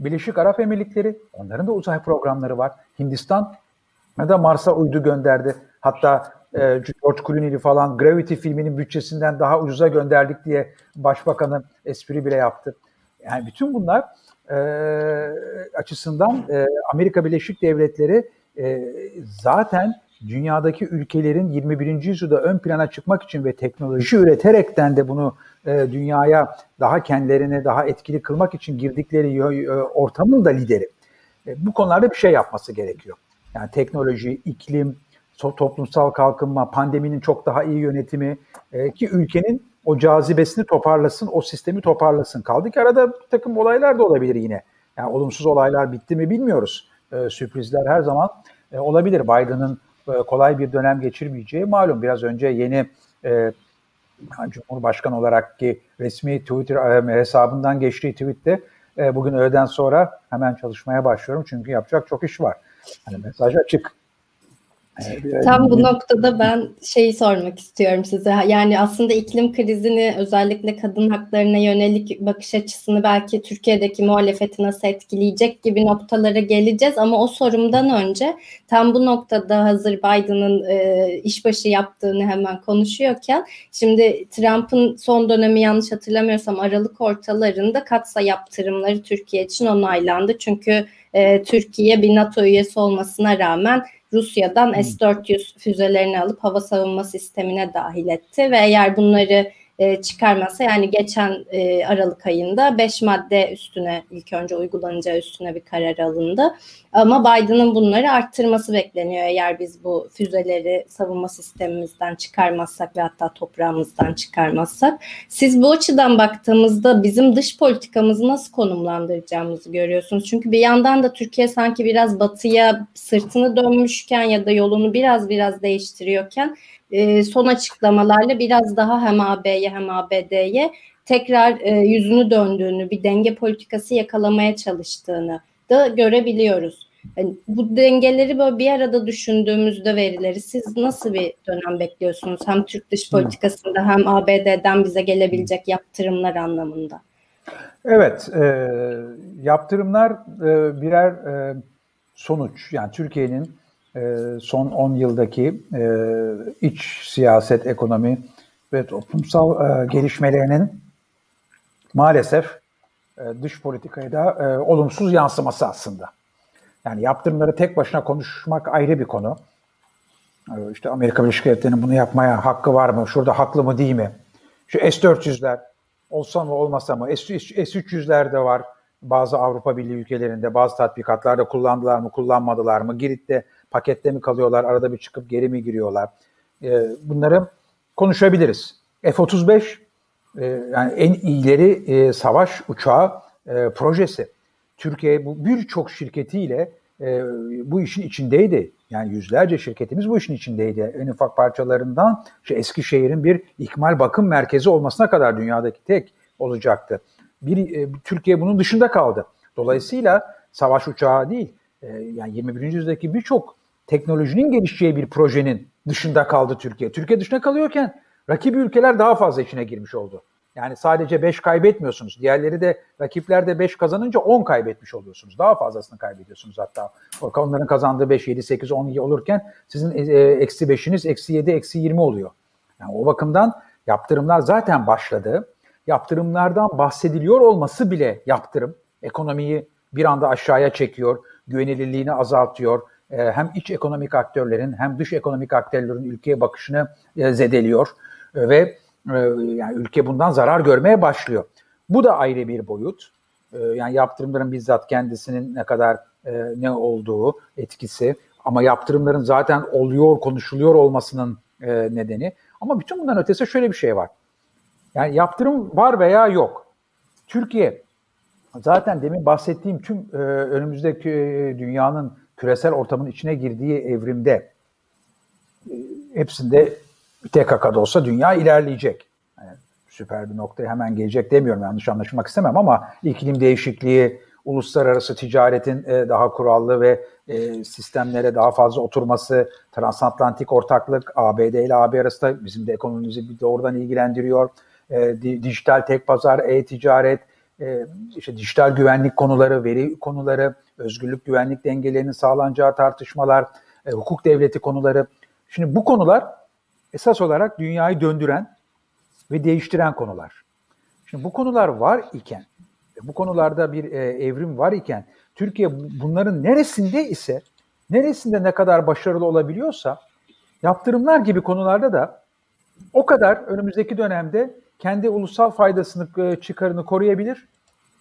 Birleşik Arap Emirlikleri onların da uzay programları var. Hindistan ya da Mars'a uydu gönderdi. Hatta e, George Clooney'li falan Gravity filminin bütçesinden daha ucuza gönderdik diye başbakanın espri bile yaptı. Yani bütün bunlar e, açısından e, Amerika Birleşik Devletleri e, zaten dünyadaki ülkelerin 21. yüzyılda ön plana çıkmak için ve teknoloji üreterekten de bunu e, dünyaya daha kendilerini daha etkili kılmak için girdikleri e, ortamın da lideri. E, bu konularda bir şey yapması gerekiyor. Yani teknoloji, iklim, toplumsal kalkınma, pandeminin çok daha iyi yönetimi e, ki ülkenin o cazibesini toparlasın, o sistemi toparlasın. Kaldı ki arada bir takım olaylar da olabilir yine. Yani olumsuz olaylar bitti mi bilmiyoruz. E, sürprizler her zaman e, olabilir. Biden'ın e, kolay bir dönem geçirmeyeceği malum. Biraz önce yeni e, Cumhurbaşkanı olarak ki resmi Twitter e, hesabından geçtiği tweette e, bugün öğleden sonra hemen çalışmaya başlıyorum çünkü yapacak çok iş var. Hani mesaj açık. Tam bu noktada ben şeyi sormak istiyorum size. Yani aslında iklim krizini özellikle kadın haklarına yönelik bakış açısını belki Türkiye'deki muhalefeti nasıl etkileyecek gibi noktalara geleceğiz. Ama o sorumdan önce tam bu noktada hazır Biden'ın e, işbaşı yaptığını hemen konuşuyorken şimdi Trump'ın son dönemi yanlış hatırlamıyorsam Aralık ortalarında katsa yaptırımları Türkiye için onaylandı. Çünkü e, Türkiye bir NATO üyesi olmasına rağmen Rusya'dan hmm. S-400 füzelerini alıp hava savunma sistemine dahil etti ve eğer bunları e, çıkarmasa yani geçen e, Aralık ayında 5 madde üstüne ilk önce uygulanacağı üstüne bir karar alındı. Ama Biden'ın bunları arttırması bekleniyor eğer biz bu füzeleri savunma sistemimizden çıkarmazsak ve hatta toprağımızdan çıkarmazsak. Siz bu açıdan baktığımızda bizim dış politikamızı nasıl konumlandıracağımızı görüyorsunuz. Çünkü bir yandan da Türkiye sanki biraz batıya sırtını dönmüşken ya da yolunu biraz biraz değiştiriyorken e, son açıklamalarla biraz daha hem AB'ye hem ABD'ye tekrar e, yüzünü döndüğünü, bir denge politikası yakalamaya çalıştığını da görebiliyoruz. Yani bu dengeleri böyle bir arada düşündüğümüzde verileri siz nasıl bir dönem bekliyorsunuz? Hem Türk dış politikasında hem ABD'den bize gelebilecek yaptırımlar anlamında. Evet, e, yaptırımlar e, birer e, sonuç. Yani Türkiye'nin son 10 yıldaki e, iç siyaset, ekonomi ve toplumsal e, gelişmelerinin maalesef dış politikaya da olumsuz yansıması aslında. Yani yaptırımları tek başına konuşmak ayrı bir konu. İşte Amerika Birleşik Devletleri'nin bunu yapmaya hakkı var mı? Şurada haklı mı değil mi? Şu S-400'ler olsa mı olmasa mı? S-300'ler de var bazı Avrupa Birliği ülkelerinde bazı tatbikatlarda kullandılar mı kullanmadılar mı? Girit'te pakette mi kalıyorlar, arada bir çıkıp geri mi giriyorlar? E, bunları konuşabiliriz. F-35 e, yani en ileri e, savaş uçağı e, projesi. Türkiye bu birçok şirketiyle e, bu işin içindeydi. Yani yüzlerce şirketimiz bu işin içindeydi. En ufak parçalarından işte Eskişehir'in bir ikmal bakım merkezi olmasına kadar dünyadaki tek olacaktı. Bir, e, Türkiye bunun dışında kaldı. Dolayısıyla savaş uçağı değil, e, yani 21. yüzyıldaki birçok teknolojinin gelişeceği bir projenin dışında kaldı Türkiye. Türkiye dışına kalıyorken rakibi ülkeler daha fazla içine girmiş oldu. Yani sadece 5 kaybetmiyorsunuz. Diğerleri de rakipler de 5 kazanınca 10 kaybetmiş oluyorsunuz. Daha fazlasını kaybediyorsunuz hatta. Onların kazandığı 5, 7, 8, 10 olurken sizin e, e, eksi 5'iniz eksi 7, eksi 20 oluyor. Yani o bakımdan yaptırımlar zaten başladı. Yaptırımlardan bahsediliyor olması bile yaptırım. Ekonomiyi bir anda aşağıya çekiyor, güvenilirliğini azaltıyor, hem iç ekonomik aktörlerin hem dış ekonomik aktörlerin ülkeye bakışını e, zedeliyor e, ve yani ülke bundan zarar görmeye başlıyor. Bu da ayrı bir boyut. Yani yaptırımların bizzat kendisinin ne kadar ne olduğu etkisi ama yaptırımların zaten oluyor, konuşuluyor olmasının nedeni. Ama bütün bundan ötesi şöyle bir şey var. Yani yaptırım var veya yok. Türkiye zaten demin bahsettiğim tüm önümüzdeki dünyanın küresel ortamın içine girdiği evrimde e, hepsinde TKK'da olsa dünya ilerleyecek. Yani süper bir noktaya hemen gelecek demiyorum yanlış anlaşılmak istemem ama iklim değişikliği, uluslararası ticaretin e, daha kurallı ve e, sistemlere daha fazla oturması, transatlantik ortaklık, ABD ile AB arasında bizim de ekonomimizi doğrudan ilgilendiriyor. Dijital tek pazar, e-ticaret, işte dijital güvenlik konuları, veri konuları, özgürlük güvenlik dengelerinin sağlanacağı tartışmalar, e, hukuk devleti konuları. Şimdi bu konular esas olarak dünyayı döndüren ve değiştiren konular. Şimdi bu konular var iken, bu konularda bir e, evrim var iken Türkiye bunların neresinde ise, neresinde ne kadar başarılı olabiliyorsa yaptırımlar gibi konularda da o kadar önümüzdeki dönemde kendi ulusal faydasını, e, çıkarını koruyabilir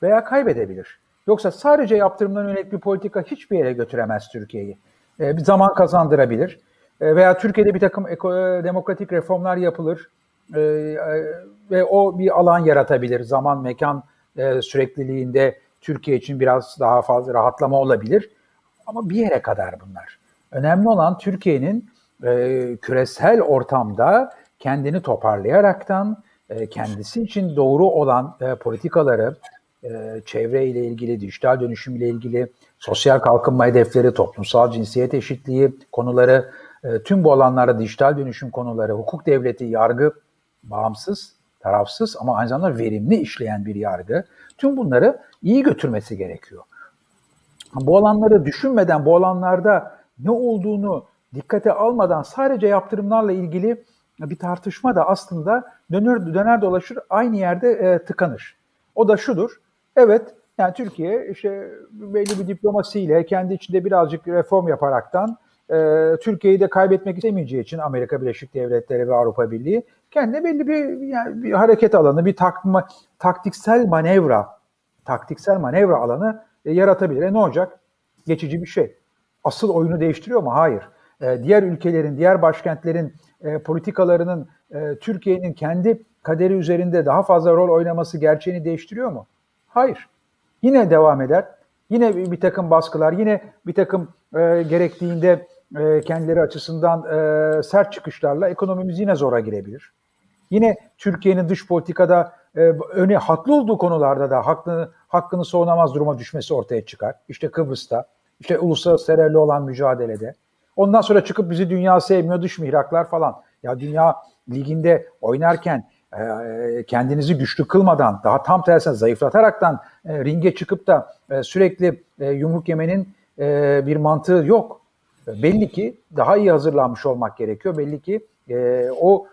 veya kaybedebilir. Yoksa sadece yaptırımdan yönelik bir politika hiçbir yere götüremez Türkiye'yi. E, bir zaman kazandırabilir. E, veya Türkiye'de bir takım eko, e, demokratik reformlar yapılır. e, ve o bir alan yaratabilir. Zaman, mekan e, sürekliliğinde Türkiye için biraz daha fazla rahatlama olabilir. Ama bir yere kadar bunlar. Önemli olan Türkiye'nin e, küresel ortamda kendini toparlayaraktan e, kendisi için doğru olan e, politikaları, e, çevre ile ilgili, dijital dönüşüm ile ilgili, sosyal kalkınma hedefleri, toplumsal cinsiyet eşitliği konuları, e, tüm bu alanlarda dijital dönüşüm konuları, hukuk devleti, yargı bağımsız, tarafsız ama aynı zamanda verimli işleyen bir yargı. Tüm bunları iyi götürmesi gerekiyor. Bu alanları düşünmeden, bu alanlarda ne olduğunu dikkate almadan sadece yaptırımlarla ilgili bir tartışma da aslında döner döner dolaşır aynı yerde e, tıkanır. O da şudur. Evet yani Türkiye işte belli bir diplomasiyle kendi içinde birazcık reform yaparaktan e, Türkiye'yi de kaybetmek istemeyeceği için Amerika Birleşik Devletleri ve Avrupa Birliği kendine belli bir, yani bir hareket alanı, bir takma, taktiksel manevra, taktiksel manevra alanı e, yaratabilir. E ne olacak? Geçici bir şey. Asıl oyunu değiştiriyor mu? Hayır. E, diğer ülkelerin, diğer başkentlerin e, politikalarının e, Türkiye'nin kendi kaderi üzerinde daha fazla rol oynaması gerçeğini değiştiriyor mu? Hayır. Yine devam eder. Yine bir, takım baskılar, yine bir takım e, gerektiğinde e, kendileri açısından e, sert çıkışlarla ekonomimiz yine zora girebilir. Yine Türkiye'nin dış politikada e, öne haklı olduğu konularda da hakkını, hakkını savunamaz duruma düşmesi ortaya çıkar. İşte Kıbrıs'ta, işte uluslararası terörle olan mücadelede. Ondan sonra çıkıp bizi dünya sevmiyor, dış mihraklar falan. Ya dünya liginde oynarken e, kendinizi güçlü kılmadan, daha tam tersine zayıflataraktan e, ringe çıkıp da e, sürekli yumruk yemenin bir mantığı yok. Belli ki daha iyi hazırlanmış olmak gerekiyor. Belli ki o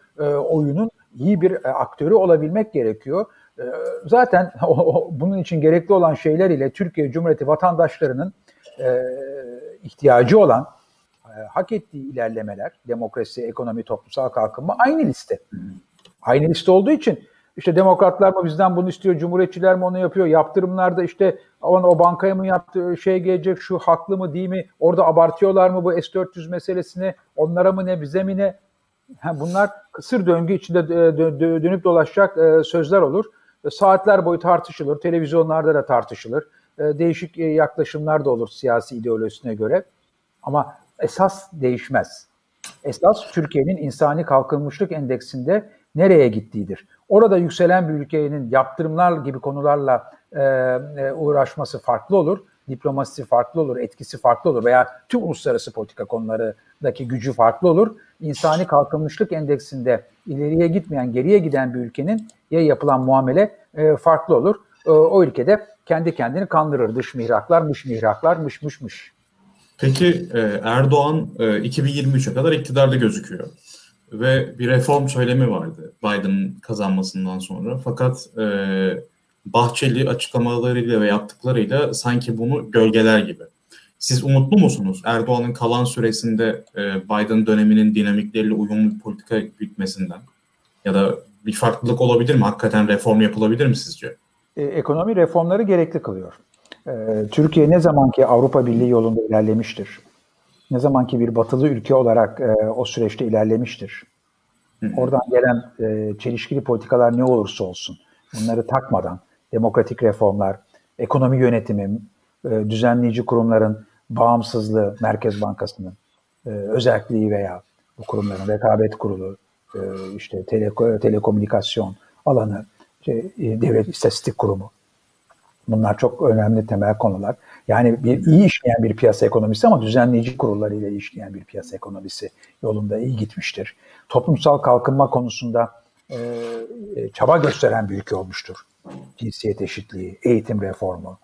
oyunun iyi bir aktörü olabilmek gerekiyor. Zaten bunun için gerekli olan şeyler ile Türkiye Cumhuriyeti vatandaşlarının ihtiyacı olan, e, hak ettiği ilerlemeler, demokrasi, ekonomi, toplumsal kalkınma aynı liste. Aynı liste olduğu için işte demokratlar mı bizden bunu istiyor, cumhuriyetçiler mi onu yapıyor, yaptırımlarda işte o, bankaya mı yaptığı şey gelecek, şu haklı mı değil mi, orada abartıyorlar mı bu S-400 meselesini, onlara mı ne, bize mi ne? Bunlar kısır döngü içinde dönüp dolaşacak e, sözler olur. Saatler boyu tartışılır, televizyonlarda da tartışılır. E, değişik e, yaklaşımlar da olur siyasi ideolojisine göre. Ama esas değişmez. Esas Türkiye'nin insani kalkınmışlık endeksinde nereye gittiğidir. Orada yükselen bir ülkenin yaptırımlar gibi konularla e, uğraşması farklı olur. Diplomasisi farklı olur, etkisi farklı olur veya tüm uluslararası politika konularındaki gücü farklı olur. İnsani kalkınmışlık endeksinde ileriye gitmeyen, geriye giden bir ülkenin ya yapılan muamele e, farklı olur. E, o ülkede kendi kendini kandırır. Dış mihraklar, mış mihraklar, mış mış mış. Peki Erdoğan 2023'e kadar iktidarda gözüküyor ve bir reform söylemi vardı Biden kazanmasından sonra. Fakat e, Bahçeli açıklamalarıyla ve yaptıklarıyla sanki bunu gölgeler gibi. Siz umutlu musunuz Erdoğan'ın kalan süresinde e, Biden döneminin dinamikleriyle uyumlu bir politika gütmesinden? Ya da bir farklılık olabilir mi? Hakikaten reform yapılabilir mi sizce? E, ekonomi reformları gerekli kılıyor. E, Türkiye ne zamanki Avrupa Birliği yolunda ilerlemiştir, ne zamanki bir batılı ülke olarak e, o süreçte ilerlemiştir. Oradan gelen e, çelişkili politikalar ne olursa olsun bunları takmadan demokratik reformlar, ekonomi yönetimi, e, düzenleyici kurumların bağımsızlığı, Merkez Bankası'nın özelliği veya bu kurumların rekabet kurulu, işte tele, telekomünikasyon alanı, işte, e, devlet istatistik kurumu Bunlar çok önemli temel konular. Yani bir iyi işleyen bir piyasa ekonomisi ama düzenleyici kurullarıyla işleyen bir piyasa ekonomisi yolunda iyi gitmiştir. Toplumsal kalkınma konusunda e, e, çaba gösteren bir ülke olmuştur. Cinsiyet eşitliği, eğitim reformu,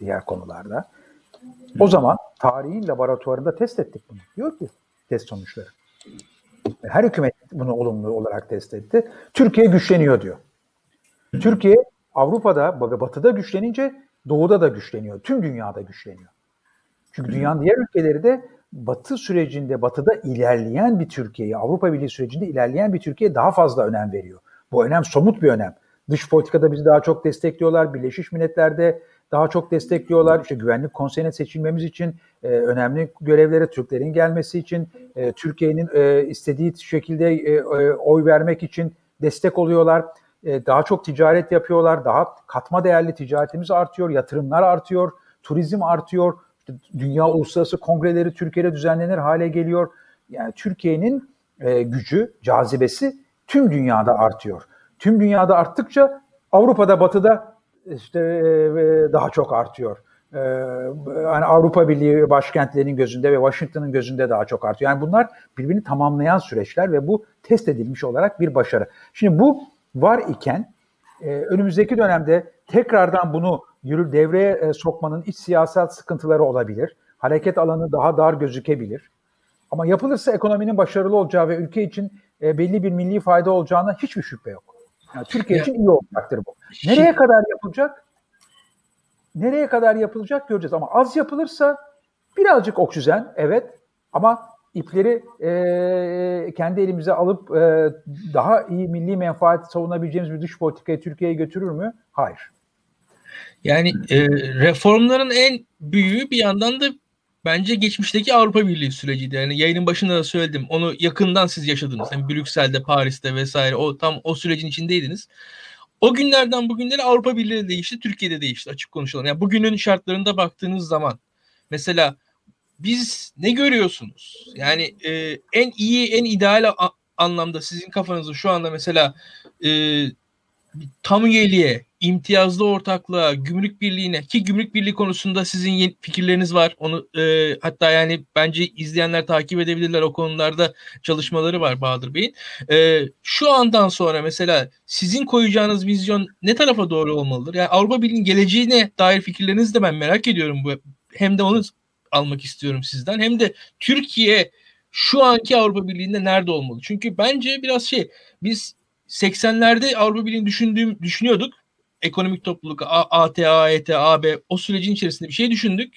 diğer konularda. O zaman tarihin laboratuvarında test ettik bunu. Diyor ki test sonuçları. Her hükümet bunu olumlu olarak test etti. Türkiye güçleniyor diyor. Türkiye Avrupa'da ve Batı'da güçlenince Doğu'da da güçleniyor. Tüm dünyada güçleniyor. Çünkü dünyanın diğer ülkeleri de Batı sürecinde, Batı'da ilerleyen bir Türkiye'yi, Avrupa Birliği sürecinde ilerleyen bir Türkiye'ye daha fazla önem veriyor. Bu önem somut bir önem. Dış politikada bizi daha çok destekliyorlar. Birleşmiş Milletler'de daha çok destekliyorlar. İşte Güvenlik Konseyi'ne seçilmemiz için e, önemli görevlere Türklerin gelmesi için, e, Türkiye'nin e, istediği şekilde e, e, oy vermek için destek oluyorlar. E, daha çok ticaret yapıyorlar. Daha katma değerli ticaretimiz artıyor. Yatırımlar artıyor. Turizm artıyor. İşte dünya uluslararası kongreleri Türkiye'de düzenlenir hale geliyor. Yani Türkiye'nin e, gücü, cazibesi tüm dünyada artıyor. Tüm dünyada arttıkça Avrupa'da, Batı'da işte e, daha çok artıyor. E, yani Avrupa Birliği başkentlerinin gözünde ve Washington'ın gözünde daha çok artıyor. Yani bunlar birbirini tamamlayan süreçler ve bu test edilmiş olarak bir başarı. Şimdi bu var iken e, önümüzdeki dönemde tekrardan bunu yürü devreye e, sokmanın iç siyasal sıkıntıları olabilir. Hareket alanı daha dar gözükebilir. Ama yapılırsa ekonominin başarılı olacağı ve ülke için e, belli bir milli fayda olacağına hiçbir şüphe yok. Yani Türkiye için iyi olacaktır bu. Nereye kadar yapılacak? Nereye kadar yapılacak göreceğiz. Ama az yapılırsa birazcık oksijen evet ama ipleri e, kendi elimize alıp e, daha iyi milli menfaat savunabileceğimiz bir dış politikayı Türkiye'ye götürür mü? Hayır. Yani e, reformların en büyüğü bir yandan da bence geçmişteki Avrupa Birliği süreciydi. Yani yayının başında da söyledim. Onu yakından siz yaşadınız. Yani Brüksel'de, Paris'te vesaire o tam o sürecin içindeydiniz. O günlerden bugünlere Avrupa Birliği değişti, Türkiye'de değişti açık konuşalım. Yani bugünün şartlarında baktığınız zaman mesela biz ne görüyorsunuz? Yani e, en iyi, en ideal a- anlamda sizin kafanızda şu anda mesela e, tam üyeliğe, imtiyazlı ortaklığa, gümrük birliğine ki gümrük birliği konusunda sizin yeni fikirleriniz var. Onu e, hatta yani bence izleyenler takip edebilirler o konularda çalışmaları var Bahadır Bey'in. E, şu andan sonra mesela sizin koyacağınız vizyon ne tarafa doğru olmalıdır? Yani Avrupa Birliği'nin geleceğine dair fikirlerinizi de ben merak ediyorum bu hem de onu almak istiyorum sizden hem de Türkiye şu anki Avrupa Birliği'nde nerede olmalı? Çünkü bence biraz şey biz 80'lerde Avrupa Birliği'ni düşündüğüm düşünüyorduk. Ekonomik topluluk, AT, AET, AB o sürecin içerisinde bir şey düşündük.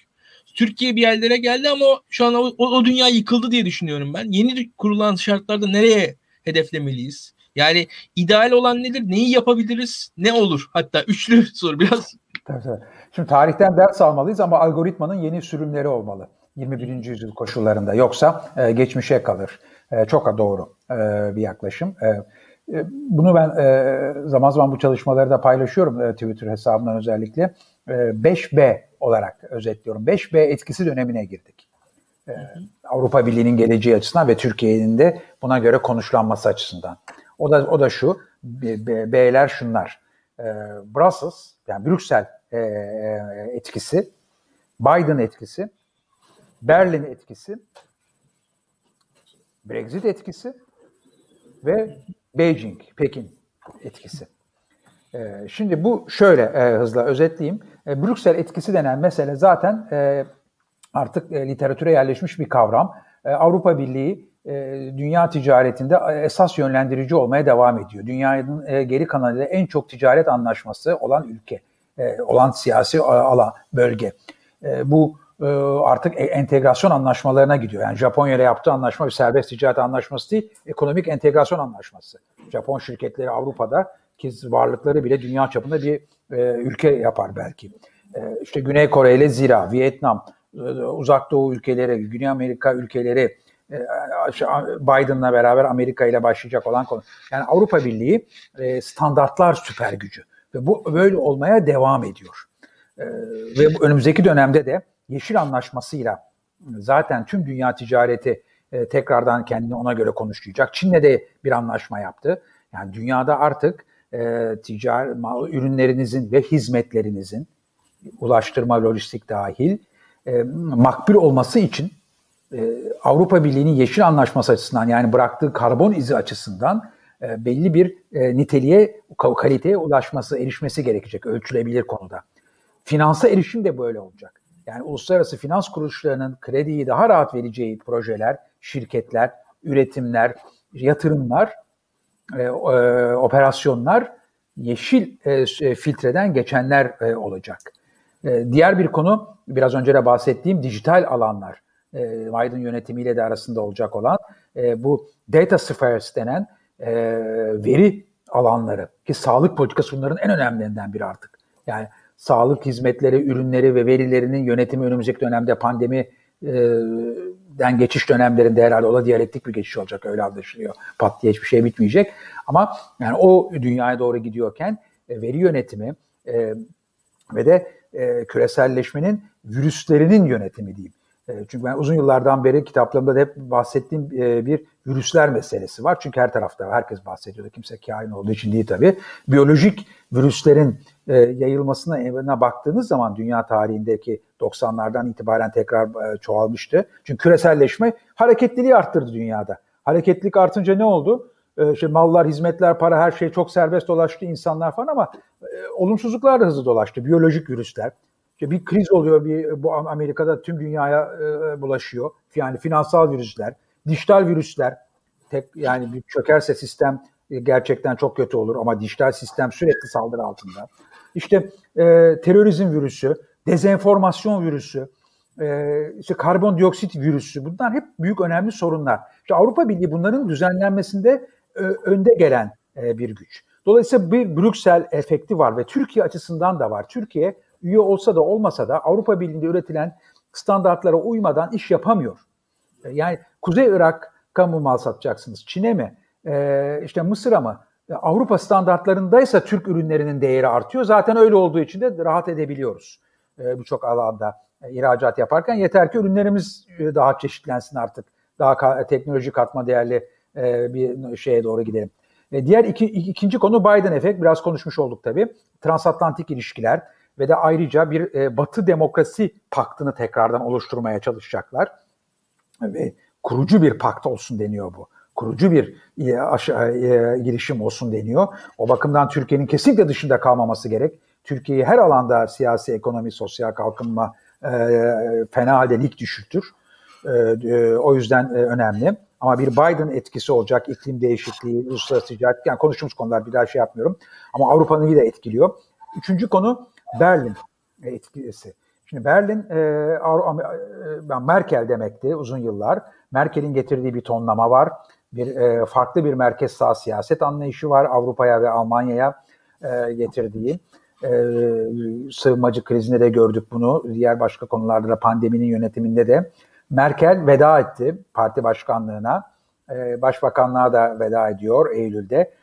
Türkiye bir yerlere geldi ama şu an o, o dünya yıkıldı diye düşünüyorum ben. Yeni kurulan şartlarda nereye hedeflemeliyiz? Yani ideal olan nedir? Neyi yapabiliriz? Ne olur? Hatta üçlü soru biraz. Tabii, tabii. Şimdi tarihten ders almalıyız ama algoritmanın yeni sürümleri olmalı. 21. yüzyıl koşullarında. Yoksa e, geçmişe kalır. E, çok doğru e, bir yaklaşım. E, e, bunu ben e, zaman zaman bu çalışmaları da paylaşıyorum e, Twitter hesabından özellikle. 5B olarak özetliyorum. 5B etkisi dönemine girdik. Avrupa Birliği'nin geleceği açısından ve Türkiye'nin de buna göre konuşlanması açısından. O da o da şu. B'ler şunlar. Brussels yani Brüksel etkisi, Biden etkisi, Berlin etkisi, Brexit etkisi ve Beijing, Pekin etkisi. Ee, şimdi bu şöyle e, hızla özetleyeyim. E, Brüksel etkisi denen mesele zaten e, artık e, literatüre yerleşmiş bir kavram. E, Avrupa Birliği e, dünya ticaretinde esas yönlendirici olmaya devam ediyor. Dünyanın e, geri kanalıyla en çok ticaret anlaşması olan ülke, e, olan siyasi alan, bölge. E, bu e, artık e, entegrasyon anlaşmalarına gidiyor. Yani Japonya ile yaptığı anlaşma bir serbest ticaret anlaşması değil, ekonomik entegrasyon anlaşması. Japon şirketleri Avrupa'da ki varlıkları bile dünya çapında bir e, ülke yapar belki. E, işte Güney Kore ile Zira, Vietnam, e, Uzak Doğu ülkeleri, Güney Amerika ülkeleri, e, Biden'la beraber Amerika ile başlayacak olan konu. Yani Avrupa Birliği e, standartlar süper gücü ve bu böyle olmaya devam ediyor. E, ve önümüzdeki dönemde de Yeşil Anlaşması'yla zaten tüm dünya ticareti e, tekrardan kendini ona göre konuşlayacak. Çin'le de bir anlaşma yaptı. Yani dünyada artık e, ticari ürünlerinizin ve hizmetlerinizin ulaştırma, lojistik dahil e, makbul olması için Avrupa Birliği'nin yeşil anlaşması açısından yani bıraktığı karbon izi açısından e, belli bir e, niteliğe, kaliteye ulaşması, erişmesi gerekecek ölçülebilir konuda. Finansa erişim de böyle olacak yani uluslararası finans kuruluşlarının krediyi daha rahat vereceği projeler, şirketler, üretimler, yatırımlar, e, operasyonlar yeşil filtreden geçenler olacak. Diğer bir konu biraz önce de bahsettiğim dijital alanlar. E, Biden yönetimiyle de arasında olacak olan e, bu data spheres denen e, veri alanları ki sağlık politikası bunların en önemlilerinden biri artık. Yani sağlık hizmetleri, ürünleri ve verilerinin yönetimi önümüzdeki dönemde pandemi e, den geçiş dönemlerinde herhalde o da diyalektik bir geçiş olacak öyle anlaşılıyor. Pat diye hiçbir şey bitmeyecek. Ama yani o dünyaya doğru gidiyorken e, veri yönetimi e, ve de küreselleşmenin virüslerinin yönetimi diyeyim. E, çünkü ben uzun yıllardan beri kitaplarımda da hep bahsettiğim e, bir virüsler meselesi var. Çünkü her tarafta herkes bahsediyordu. Kimse kain olduğu için değil tabii. Biyolojik virüslerin e, yayılmasına baktığınız zaman dünya tarihindeki 90'lardan itibaren tekrar çoğalmıştı. Çünkü küreselleşme hareketliliği arttırdı dünyada. Hareketlilik artınca ne oldu? işte mallar, hizmetler, para her şey çok serbest dolaştı insanlar falan ama olumsuzluklar da hızlı dolaştı. Biyolojik virüsler, işte bir kriz oluyor bir bu Amerika'da tüm dünyaya e, bulaşıyor. Yani finansal virüsler, dijital virüsler tek yani bir çökerse sistem e, gerçekten çok kötü olur ama dijital sistem sürekli saldırı altında. İşte e, terörizm virüsü, dezenformasyon virüsü, e, işte karbondioksit virüsü bunlar hep büyük önemli sorunlar. İşte Avrupa Birliği bunların düzenlenmesinde e, önde gelen e, bir güç. Dolayısıyla bir Brüksel efekti var ve Türkiye açısından da var. Türkiye üye olsa da olmasa da Avrupa Birliği'nde üretilen standartlara uymadan iş yapamıyor. E, yani Kuzey Irak kamu mal satacaksınız? Çin'e mi? Ee, işte Mısır'a mı? E, Avrupa standartlarındaysa Türk ürünlerinin değeri artıyor. Zaten öyle olduğu için de rahat edebiliyoruz birçok alanda e, ihracat yaparken. Yeter ki ürünlerimiz e, daha çeşitlensin artık. Daha ka- teknoloji katma değerli e, bir şeye doğru gidelim. E, diğer iki, ikinci konu Biden efekt. Biraz konuşmuş olduk tabii. Transatlantik ilişkiler ve de ayrıca bir e, Batı demokrasi paktını tekrardan oluşturmaya çalışacaklar. Ve kurucu bir pakt olsun deniyor bu. Kurucu bir e, aşağı, e, girişim olsun deniyor. O bakımdan Türkiye'nin kesinlikle dışında kalmaması gerek. Türkiye'yi her alanda siyasi, ekonomi, sosyal kalkınma e, fena halde lig düşürtür. E, e, o yüzden e, önemli. Ama bir Biden etkisi olacak, iklim değişikliği, uluslararası ticaret, yani konuştuğumuz konular bir daha şey yapmıyorum. Ama Avrupa'nın de etkiliyor. Üçüncü konu Berlin etkisi. Şimdi Berlin e, e, Merkel demekti uzun yıllar. Merkel'in getirdiği bir tonlama var. Bir e, farklı bir merkez sağ siyaset anlayışı var Avrupa'ya ve Almanya'ya e, getirdiği. E, sığınmacı krizinde de gördük bunu. Diğer başka konularda da pandeminin yönetiminde de. Merkel veda etti parti başkanlığına. E, başbakanlığa da veda ediyor Eylül'de.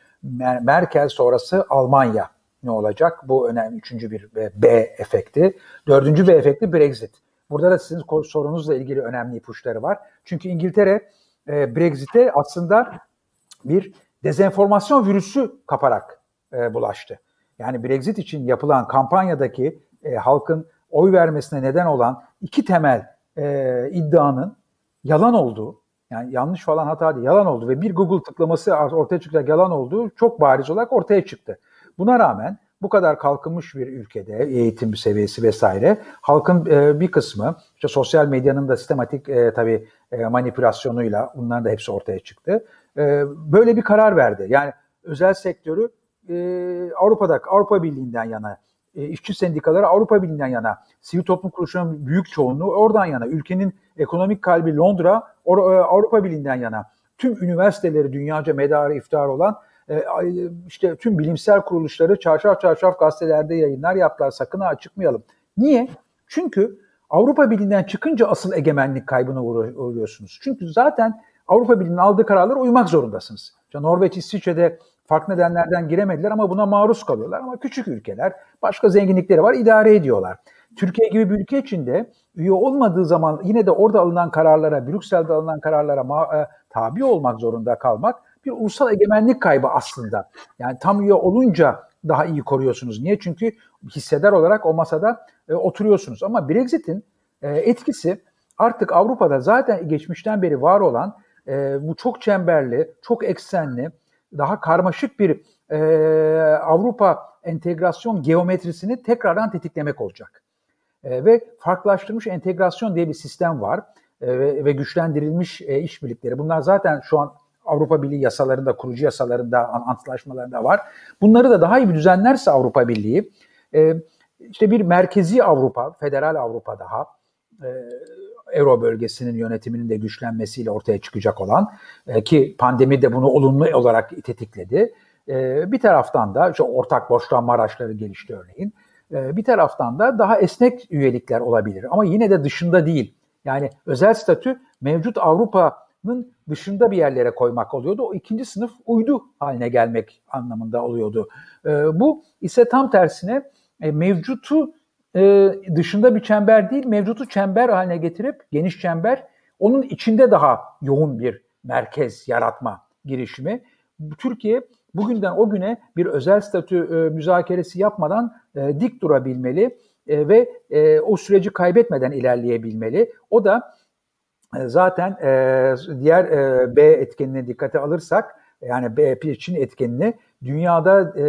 Merkel sonrası Almanya ne olacak? Bu önemli üçüncü bir B efekti. Dördüncü B efekti Brexit. Burada da sizin sorunuzla ilgili önemli ipuçları var. Çünkü İngiltere e, Brexit'e aslında bir dezenformasyon virüsü kaparak e, bulaştı. Yani Brexit için yapılan kampanyadaki e, halkın oy vermesine neden olan iki temel e, iddianın yalan olduğu, yani yanlış falan hata değil, yalan oldu ve bir Google tıklaması ortaya çıkacak yalan olduğu çok bariz olarak ortaya çıktı. Buna rağmen bu kadar kalkınmış bir ülkede eğitim seviyesi vesaire halkın e, bir kısmı işte sosyal medyanın da sistematik e, tabii e, manipülasyonuyla bunların da hepsi ortaya çıktı. E, böyle bir karar verdi. Yani özel sektörü e, Avrupa'da Avrupa Birliği'nden yana e, işçi sendikaları Avrupa Birliği'nden yana, sivil toplum kuruluşlarının büyük çoğunluğu oradan yana, ülkenin ekonomik kalbi Londra or, e, Avrupa Birliği'nden yana, tüm üniversiteleri dünyaca medarı iftar olan işte tüm bilimsel kuruluşları çarşaf çarşaf gazetelerde yayınlar yaptılar. Sakın ha çıkmayalım. Niye? Çünkü Avrupa Birliği'nden çıkınca asıl egemenlik kaybına uğruyorsunuz. Çünkü zaten Avrupa Birliği'nin aldığı kararlara uymak zorundasınız. İşte Norveç, İsviçre'de farklı nedenlerden giremediler ama buna maruz kalıyorlar. Ama küçük ülkeler, başka zenginlikleri var, idare ediyorlar. Türkiye gibi bir ülke içinde üye olmadığı zaman yine de orada alınan kararlara, Brüksel'de alınan kararlara e, tabi olmak zorunda kalmak bir ulusal egemenlik kaybı aslında. Yani tam üye olunca daha iyi koruyorsunuz. Niye? Çünkü hisseder olarak o masada e, oturuyorsunuz. Ama Brexit'in e, etkisi artık Avrupa'da zaten geçmişten beri var olan e, bu çok çemberli, çok eksenli, daha karmaşık bir e, Avrupa entegrasyon geometrisini tekrardan tetiklemek olacak. E, ve farklılaştırmış entegrasyon diye bir sistem var e, ve, güçlendirilmiş e, işbirlikleri. Bunlar zaten şu an Avrupa Birliği yasalarında, kurucu yasalarında, antlaşmalarında var. Bunları da daha iyi bir düzenlerse Avrupa Birliği, e, işte bir merkezi Avrupa, federal Avrupa daha, e, Euro bölgesinin yönetiminin de güçlenmesiyle ortaya çıkacak olan e, ki pandemi de bunu olumlu olarak tetikledi. Bir taraftan da işte ortak borçlanma araçları gelişti örneğin. Bir taraftan da daha esnek üyelikler olabilir ama yine de dışında değil. Yani özel statü mevcut Avrupa'nın dışında bir yerlere koymak oluyordu. O ikinci sınıf uydu haline gelmek anlamında oluyordu. E, bu ise tam tersine e, mevcutu e, dışında bir çember değil, mevcutu çember haline getirip geniş çember onun içinde daha yoğun bir merkez yaratma girişimi. Türkiye bugünden o güne bir özel statü e, müzakeresi yapmadan e, dik durabilmeli e, ve e, o süreci kaybetmeden ilerleyebilmeli. O da zaten e, diğer e, B etkenine dikkate alırsak yani B Çin etkenini dünyada e,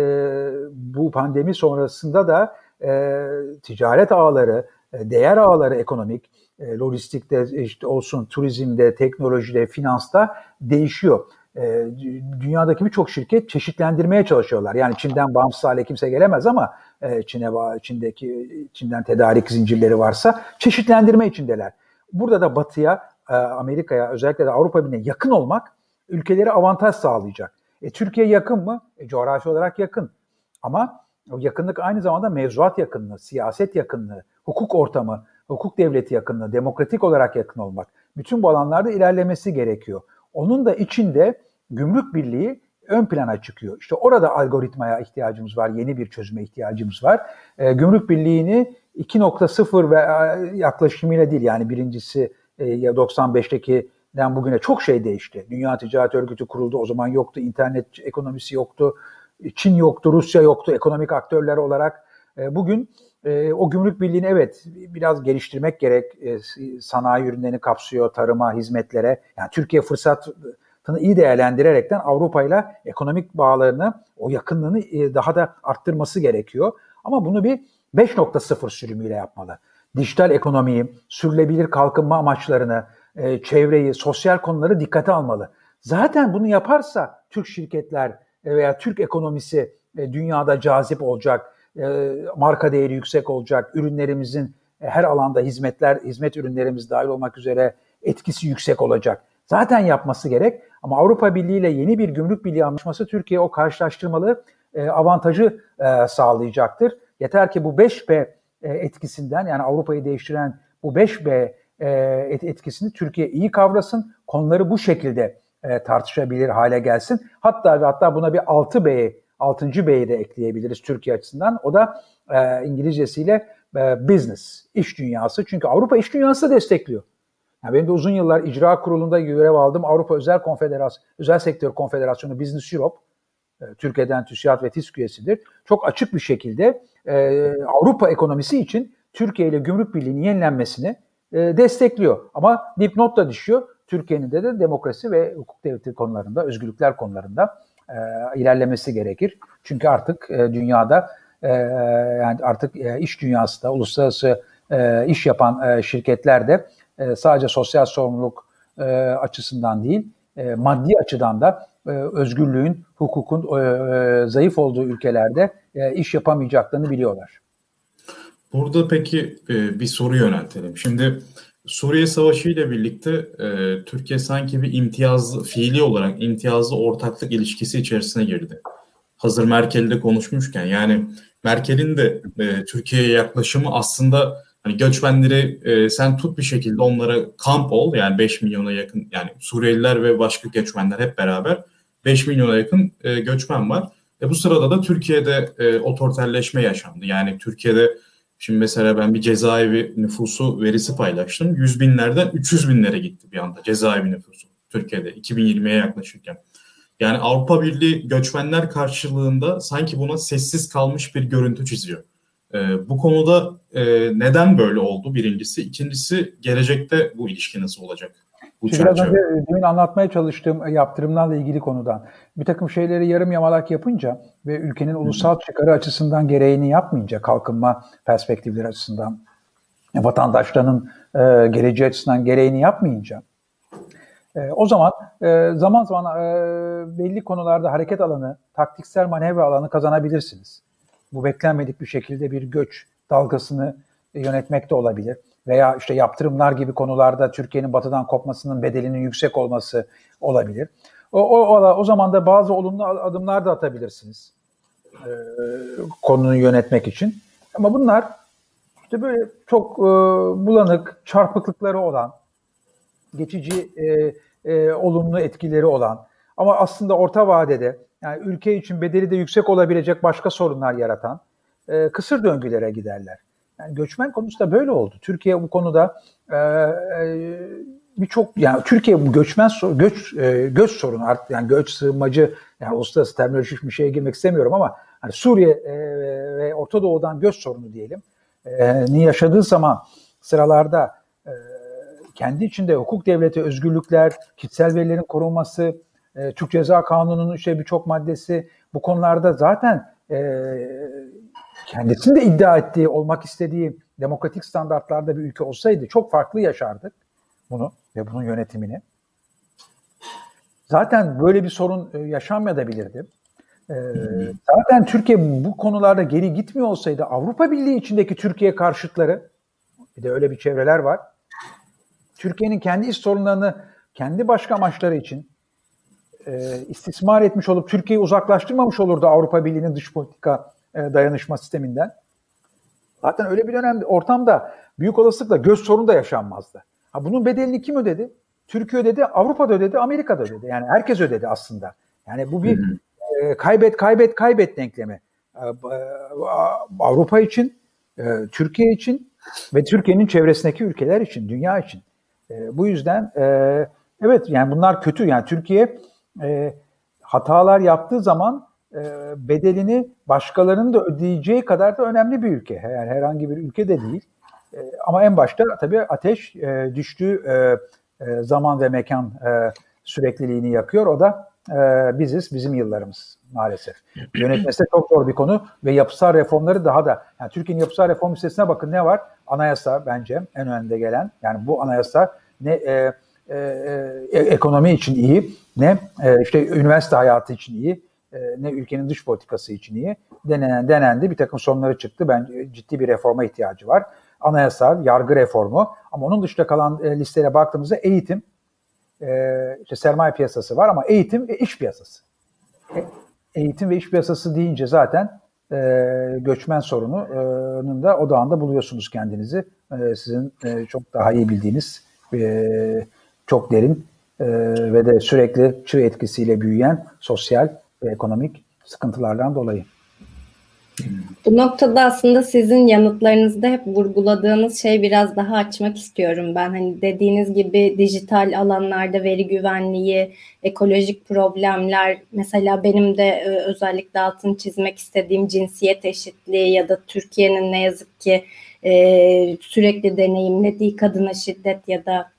bu pandemi sonrasında da e, ticaret ağları, e, değer ağları ekonomik, e, lojistikte işte olsun, turizmde, teknolojide, finansta değişiyor. E, dünyadaki birçok şirket çeşitlendirmeye çalışıyorlar. Yani Çin'den bağımsız hale kimse gelemez ama e, Çin'e Çin'deki Çin'den tedarik zincirleri varsa çeşitlendirme içindeler. Burada da Batı'ya, e, Amerika'ya, özellikle de Avrupa Birliği'ne yakın olmak ülkelere avantaj sağlayacak. E, Türkiye yakın mı? E, coğrafi olarak yakın. Ama o yakınlık aynı zamanda mevzuat yakınlığı, siyaset yakınlığı, hukuk ortamı, hukuk devleti yakınlığı, demokratik olarak yakın olmak. Bütün bu alanlarda ilerlemesi gerekiyor. Onun da içinde gümrük birliği ön plana çıkıyor. İşte orada algoritmaya ihtiyacımız var, yeni bir çözüme ihtiyacımız var. E, gümrük birliğini 2.0 ve e, yaklaşımıyla değil yani birincisi e, 95'teki'den bugüne çok şey değişti. Dünya Ticaret Örgütü kuruldu, o zaman yoktu, internet ekonomisi yoktu, Çin yoktu, Rusya yoktu ekonomik aktörler olarak. E, bugün e, o gümrük birliğini evet biraz geliştirmek gerek. E, sanayi ürünlerini kapsıyor, tarıma, hizmetlere. Yani Türkiye fırsatını iyi değerlendirerekten Avrupa ile ekonomik bağlarını, o yakınlığını e, daha da arttırması gerekiyor. Ama bunu bir 5.0 sürümüyle yapmalı. Dijital ekonomiyi, sürülebilir kalkınma amaçlarını, e, çevreyi, sosyal konuları dikkate almalı. Zaten bunu yaparsa Türk şirketler veya Türk ekonomisi e, dünyada cazip olacak, e, marka değeri yüksek olacak, ürünlerimizin e, her alanda hizmetler, hizmet ürünlerimiz dahil olmak üzere etkisi yüksek olacak. Zaten yapması gerek ama Avrupa Birliği ile yeni bir gümrük birliği anlaşması Türkiye o karşılaştırmalı avantajı sağlayacaktır. Yeter ki bu 5B etkisinden yani Avrupa'yı değiştiren bu 5B etkisini Türkiye iyi kavrasın, konuları bu şekilde e, tartışabilir hale gelsin. Hatta ve hatta buna bir 6B, 6. B'yi de ekleyebiliriz Türkiye açısından. O da e, İngilizcesiyle e, business, iş dünyası. Çünkü Avrupa iş dünyası destekliyor. Yani benim de uzun yıllar icra kurulunda görev aldım. Avrupa Özel Konfederasyon, Özel Sektör Konfederasyonu Business Europe, e, Türkiye'den TÜSİAD ve TİSK üyesidir. Çok açık bir şekilde e, Avrupa ekonomisi için Türkiye ile gümrük birliğinin yenilenmesini e, destekliyor. Ama dipnot da düşüyor. Türkiye'nin de, de demokrasi ve hukuk devleti konularında, özgürlükler konularında e, ilerlemesi gerekir. Çünkü artık e, dünyada e, yani artık e, iş dünyası da uluslararası e, iş yapan e, şirketler e, sadece sosyal sorumluluk e, açısından değil, e, maddi açıdan da e, özgürlüğün, hukukun e, e, zayıf olduğu ülkelerde iş yapamayacaklarını biliyorlar. Burada peki bir soru yöneltelim. Şimdi Suriye Savaşı ile birlikte Türkiye sanki bir imtiyazlı, fiili olarak imtiyazlı ortaklık ilişkisi içerisine girdi. Hazır Merkel'de konuşmuşken yani Merkel'in de e, Türkiye'ye yaklaşımı aslında hani göçmenleri e, sen tut bir şekilde onlara kamp ol yani 5 milyona yakın yani Suriyeliler ve başka göçmenler hep beraber 5 milyona yakın e, göçmen var. E, bu sırada da Türkiye'de e, otoriterleşme yaşandı. Yani Türkiye'de Şimdi mesela ben bir cezaevi nüfusu verisi paylaştım. 100 binlerden 300 binlere gitti bir anda cezaevi nüfusu Türkiye'de 2020'ye yaklaşırken. Yani Avrupa Birliği göçmenler karşılığında sanki buna sessiz kalmış bir görüntü çiziyor. Ee, bu konuda e, neden böyle oldu birincisi? İkincisi gelecekte bu ilişki nasıl olacak? Bu Şimdi biraz önce demin anlatmaya çalıştığım yaptırımlarla ilgili konudan bir takım şeyleri yarım yamalak yapınca ve ülkenin ulusal çıkarı açısından gereğini yapmayınca kalkınma perspektifleri açısından vatandaşlarının e, geleceği açısından gereğini yapmayınca e, o zaman e, zaman zaman e, belli konularda hareket alanı, taktiksel manevra alanı kazanabilirsiniz. Bu beklenmedik bir şekilde bir göç dalgasını yönetmek de olabilir veya işte yaptırımlar gibi konularda Türkiye'nin batıdan kopmasının bedelinin yüksek olması olabilir. O, o, o, o zaman da bazı olumlu adımlar da atabilirsiniz e, konunu yönetmek için. Ama bunlar işte böyle çok e, bulanık, çarpıklıkları olan, geçici e, e, olumlu etkileri olan ama aslında orta vadede yani ülke için bedeli de yüksek olabilecek başka sorunlar yaratan e, kısır döngülere giderler. Yani göçmen konusu da böyle oldu. Türkiye bu konuda e, e, birçok yani Türkiye bu göçmen göç e, göç sorunu artık yani göç sığınmacı yani uluslararası terminolojik bir şeye girmek istemiyorum ama hani Suriye e, ve Orta Doğu'dan göç sorunu diyelim e, yaşadığı zaman sıralarda e, kendi içinde hukuk devleti, özgürlükler, kişisel verilerin korunması, e, Türk Ceza Kanunu'nun işte birçok maddesi bu konularda zaten e, kendisinin de iddia ettiği, olmak istediği demokratik standartlarda bir ülke olsaydı çok farklı yaşardık bunu ve bunun yönetimini. Zaten böyle bir sorun e, yaşanmayabilirdi. Ee, zaten Türkiye bu konularda geri gitmiyor olsaydı Avrupa Birliği içindeki Türkiye karşıtları, bir de öyle bir çevreler var. Türkiye'nin kendi iç sorunlarını kendi başka amaçları için e, istismar etmiş olup Türkiye'yi uzaklaştırmamış olurdu Avrupa Birliği'nin dış politika e, dayanışma sisteminden. Zaten öyle bir dönemde ortamda büyük olasılıkla göz sorunu da yaşanmazdı. Ha, bunun bedelini kim ödedi? Türkiye ödedi, Avrupa'da ödedi, Amerika'da ödedi. Yani herkes ödedi aslında. Yani bu bir e, kaybet kaybet kaybet denklemi. E, Avrupa için, e, Türkiye için ve Türkiye'nin çevresindeki ülkeler için, dünya için. E, bu yüzden e, evet yani bunlar kötü. Yani Türkiye e, hatalar yaptığı zaman e, bedelini başkalarının da ödeyeceği kadar da önemli bir ülke. Yani herhangi bir ülke de değil. E, ama en başta tabii ateş e, düştüğü e, e, zaman ve mekan e, sürekliliğini yakıyor. O da e, biziz, bizim yıllarımız maalesef. Yönetmesi çok zor bir konu ve yapısal reformları daha da, yani Türkiye'nin yapısal reform listesine bakın ne var? Anayasa bence en önde gelen. Yani bu anayasa ne e, e, e, ekonomi için iyi, ne e, işte üniversite hayatı için iyi, e, ne ülkenin dış politikası için iyi. Denenen, denendi, bir takım sorunları çıktı. Bence ciddi bir reforma ihtiyacı var. Anayasa, yargı reformu ama onun dışında kalan e, listeye baktığımızda eğitim, e, işte sermaye piyasası var ama eğitim ve iş piyasası. E, eğitim ve iş piyasası deyince zaten e, göçmen sorununun da odağında buluyorsunuz kendinizi. E, sizin e, çok daha iyi bildiğiniz e, çok derin e, ve de sürekli çığ etkisiyle büyüyen sosyal ve ekonomik sıkıntılardan dolayı. Bu noktada aslında sizin yanıtlarınızda hep vurguladığınız şey biraz daha açmak istiyorum ben. Hani dediğiniz gibi dijital alanlarda veri güvenliği, ekolojik problemler, mesela benim de e, özellikle altını çizmek istediğim cinsiyet eşitliği ya da Türkiye'nin ne yazık ki e, sürekli deneyimlediği kadına şiddet ya da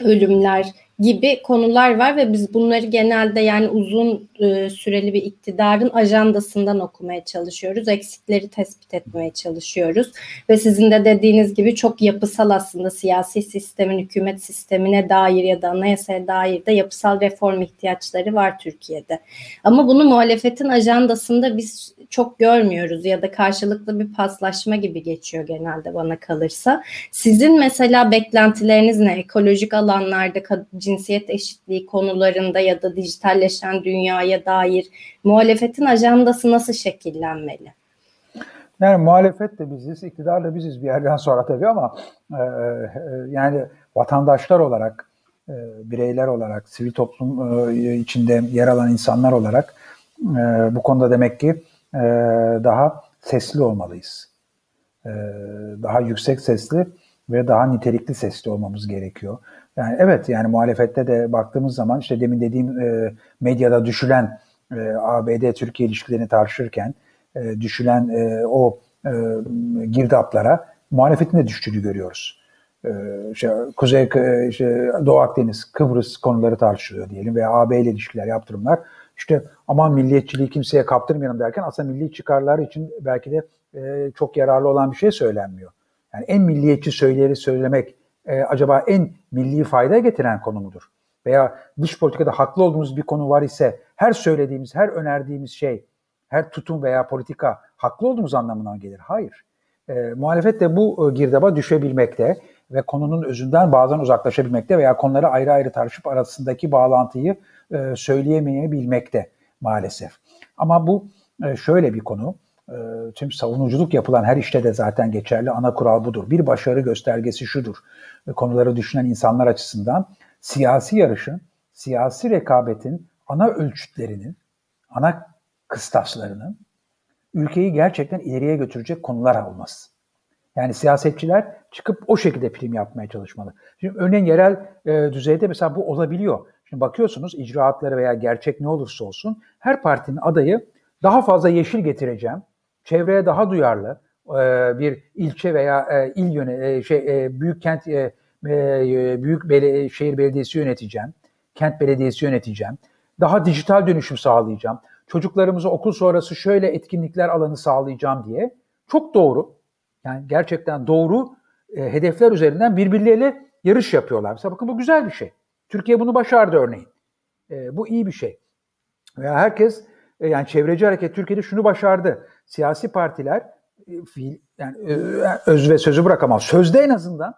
ölümler gibi konular var ve biz bunları genelde yani uzun e, süreli bir iktidarın ajandasından okumaya çalışıyoruz. Eksikleri tespit etmeye çalışıyoruz ve sizin de dediğiniz gibi çok yapısal aslında siyasi sistemin, hükümet sistemine dair ya da anayasaya dair de yapısal reform ihtiyaçları var Türkiye'de. Ama bunu muhalefetin ajandasında biz çok görmüyoruz ya da karşılıklı bir paslaşma gibi geçiyor genelde bana kalırsa. Sizin mesela beklentileriniz ne? Ekolojik alanlarda cinsiyet eşitliği konularında ya da dijitalleşen dünyaya dair muhalefetin ajandası nasıl şekillenmeli? Yani muhalefet de biziz, iktidar da biziz bir yerden sonra tabii ama e, e, yani vatandaşlar olarak, e, bireyler olarak, sivil toplum e, içinde yer alan insanlar olarak e, bu konuda demek ki e, daha sesli olmalıyız. E, daha yüksek sesli ve daha nitelikli sesli olmamız gerekiyor. Yani evet yani muhalefette de baktığımız zaman işte demin dediğim e, medyada düşülen e, ABD-Türkiye ilişkilerini tartışırken e, düşülen e, o e, girdaplara muhalefetin de düştüğünü görüyoruz. E, işte Kuzey, işte Doğu Akdeniz, Kıbrıs konuları tartışılıyor diyelim veya AB ile ilişkiler, yaptırımlar. İşte aman milliyetçiliği kimseye kaptırmayalım derken aslında milli çıkarlar için belki de e, çok yararlı olan bir şey söylenmiyor. Yani en milliyetçi söyleri söylemek e, acaba en milli fayda getiren konu mudur? Veya dış politikada haklı olduğumuz bir konu var ise her söylediğimiz, her önerdiğimiz şey, her tutum veya politika haklı olduğumuz anlamına gelir. Hayır. E, muhalefet de bu e, girdaba düşebilmekte ve konunun özünden bazen uzaklaşabilmekte veya konuları ayrı ayrı tartışıp arasındaki bağlantıyı e, söyleyemeyebilmekte maalesef. Ama bu e, şöyle bir konu. E, tüm savunuculuk yapılan her işte de zaten geçerli ana kural budur. Bir başarı göstergesi şudur. Konuları düşünen insanlar açısından siyasi yarışın, siyasi rekabetin ana ölçütlerinin, ana kıstaslarının ülkeyi gerçekten ileriye götürecek konular olması. Yani siyasetçiler çıkıp o şekilde prim yapmaya çalışmalı. Şimdi örneğin yerel e, düzeyde mesela bu olabiliyor. Şimdi bakıyorsunuz icraatları veya gerçek ne olursa olsun her partinin adayı daha fazla yeşil getireceğim, çevreye daha duyarlı e, bir ilçe veya e, il yöne e, şey büyük kent büyük bele, şehir belediyesi yöneteceğim, kent belediyesi yöneteceğim. Daha dijital dönüşüm sağlayacağım. Çocuklarımıza okul sonrası şöyle etkinlikler alanı sağlayacağım diye. Çok doğru. Yani gerçekten doğru hedefler üzerinden birbirleriyle yarış yapıyorlar. Mesela bakın bu güzel bir şey. Türkiye bunu başardı örneğin. Bu iyi bir şey. Veya herkes yani çevreci hareket Türkiye'de şunu başardı. Siyasi partiler e, yani e, öz ve sözü bırakamaz. Sözde en azından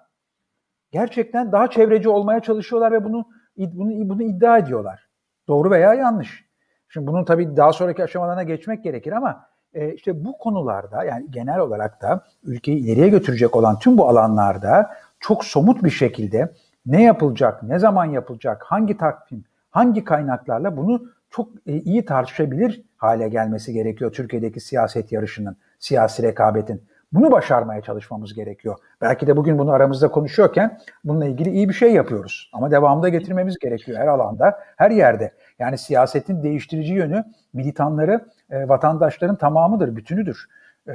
gerçekten daha çevreci olmaya çalışıyorlar ve bunu bunu bunu iddia ediyorlar. Doğru veya yanlış. Şimdi bunun tabii daha sonraki aşamalarına geçmek gerekir ama e, işte bu konularda yani genel olarak da ülkeyi ileriye götürecek olan tüm bu alanlarda çok somut bir şekilde ne yapılacak, ne zaman yapılacak, hangi takvim, hangi kaynaklarla bunu çok e, iyi tartışabilir hale gelmesi gerekiyor Türkiye'deki siyaset yarışının, siyasi rekabetin. Bunu başarmaya çalışmamız gerekiyor. Belki de bugün bunu aramızda konuşuyorken bununla ilgili iyi bir şey yapıyoruz. Ama devamında getirmemiz gerekiyor her alanda, her yerde. Yani siyasetin değiştirici yönü militanları, e, vatandaşların tamamıdır, bütünüdür. E,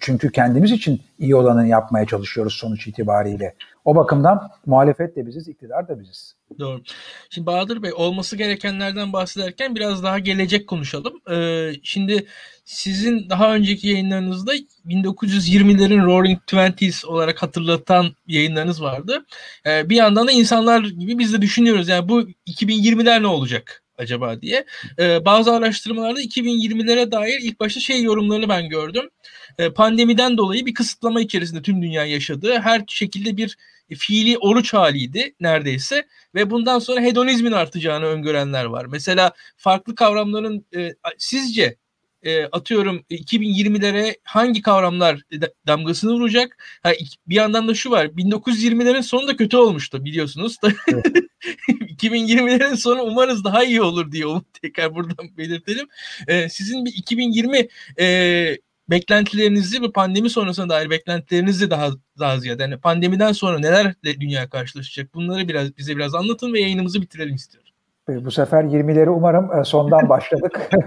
çünkü kendimiz için iyi olanı yapmaya çalışıyoruz sonuç itibariyle. O bakımdan muhalefet de biziz, iktidar da biziz. Doğru. Şimdi Bahadır Bey olması gerekenlerden bahsederken biraz daha gelecek konuşalım. Ee, şimdi sizin daha önceki yayınlarınızda 1920'lerin Roaring Twenties olarak hatırlatan yayınlarınız vardı. Ee, bir yandan da insanlar gibi biz de düşünüyoruz yani bu 2020'ler ne olacak? Acaba diye. Ee, bazı araştırmalarda 2020'lere dair ilk başta şey yorumlarını ben gördüm. Ee, pandemiden dolayı bir kısıtlama içerisinde tüm dünya yaşadığı her şekilde bir fiili oruç haliydi neredeyse ve bundan sonra hedonizmin artacağını öngörenler var. Mesela farklı kavramların e, sizce e, atıyorum 2020'lere hangi kavramlar damgasını vuracak? Ha, bir yandan da şu var. 1920'lerin sonu da kötü olmuştu biliyorsunuz. Evet. 2020'lerin sonu umarız daha iyi olur diye onu tekrar buradan belirtelim. E, sizin bir 2020 e, beklentilerinizi ve pandemi sonrasına dair beklentilerinizi daha daha ziyade yani pandemiden sonra nelerle dünya karşılaşacak bunları biraz bize biraz anlatın ve yayınımızı bitirelim istiyorum. Bu sefer 20'leri umarım e, sondan başladık.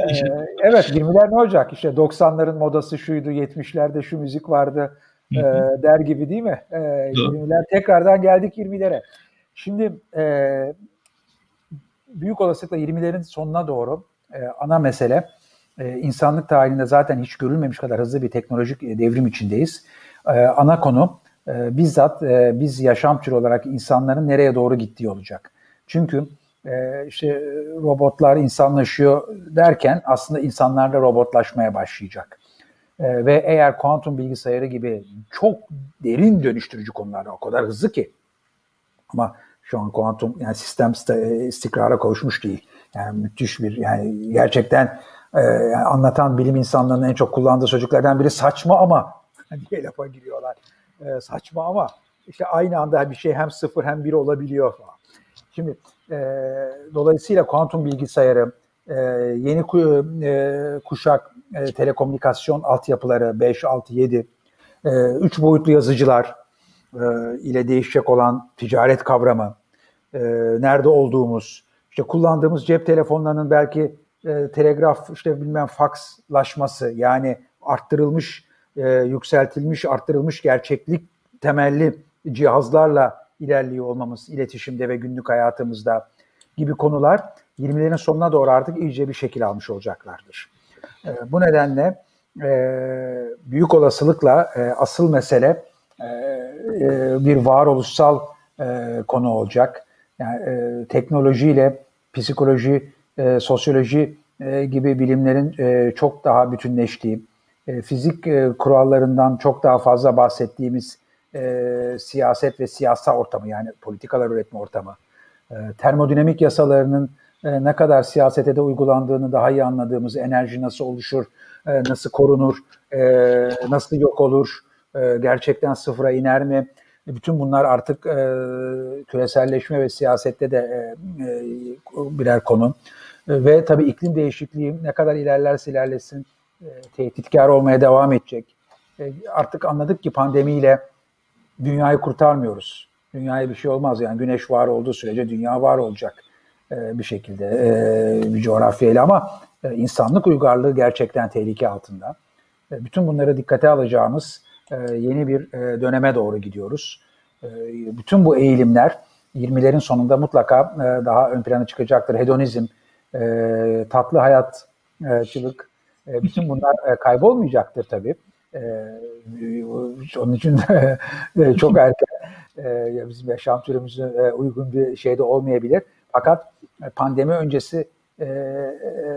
E, evet 20'ler ne olacak? İşte 90'ların modası şuydu, 70'lerde şu müzik vardı e, der gibi değil mi? 20'ler tekrardan geldik 20'lere. Şimdi büyük olasılıkla 20'lerin sonuna doğru ana mesele insanlık tarihinde zaten hiç görülmemiş kadar hızlı bir teknolojik devrim içindeyiz. Ana konu bizzat biz yaşam türü olarak insanların nereye doğru gittiği olacak. Çünkü e, işte robotlar insanlaşıyor derken aslında insanlar da robotlaşmaya başlayacak. E, ve eğer kuantum bilgisayarı gibi çok derin dönüştürücü konularda o kadar hızlı ki ama şu an kuantum yani sistem istikrara kavuşmuş değil. Yani müthiş bir yani gerçekten e, yani anlatan bilim insanlarının en çok kullandığı sözcüklerden biri saçma ama diye lafa giriyorlar. E, saçma ama işte aynı anda bir şey hem sıfır hem bir olabiliyor falan. Şimdi e, dolayısıyla kuantum bilgisayarı, e, yeni e, kuşak e, telekomünikasyon altyapıları 5, 6, 7, e, 3 boyutlu yazıcılar e, ile değişecek olan ticaret kavramı, e, nerede olduğumuz, işte kullandığımız cep telefonlarının belki e, telegraf, işte bilmem fakslaşması yani arttırılmış, e, yükseltilmiş, arttırılmış gerçeklik temelli cihazlarla ilerliyor olmamız iletişimde ve günlük hayatımızda gibi konular 20'lerin sonuna doğru artık iyice bir şekil almış olacaklardır. E, bu nedenle e, büyük olasılıkla e, asıl mesele e, e, bir varoluşsal e, konu olacak. Yani e, teknolojiyle psikoloji, e, sosyoloji e, gibi bilimlerin e, çok daha bütünleştiği, e, fizik e, kurallarından çok daha fazla bahsettiğimiz e, siyaset ve siyasal ortamı yani politikalar üretme ortamı, e, termodinamik yasalarının e, ne kadar siyasete de uygulandığını daha iyi anladığımız, enerji nasıl oluşur, e, nasıl korunur, e, nasıl yok olur, e, gerçekten sıfıra iner mi? Bütün bunlar artık e, küreselleşme ve siyasette de e, e, birer konu. E, ve tabii iklim değişikliği ne kadar ilerlerse ilerlesin e, tehditkar olmaya devam edecek. E, artık anladık ki pandemiyle dünyayı kurtarmıyoruz. Dünyaya bir şey olmaz yani güneş var olduğu sürece dünya var olacak e, bir şekilde e, bir coğrafyayla ama e, insanlık uygarlığı gerçekten tehlike altında. E, bütün bunları dikkate alacağımız yeni bir döneme doğru gidiyoruz. Bütün bu eğilimler 20'lerin sonunda mutlaka daha ön plana çıkacaktır. Hedonizm, tatlı hayatçılık, e, bütün bunlar kaybolmayacaktır tabii. E, onun için e, çok erken e, bizim yaşam türümüze e, uygun bir şeyde olmayabilir. Fakat pandemi öncesi e,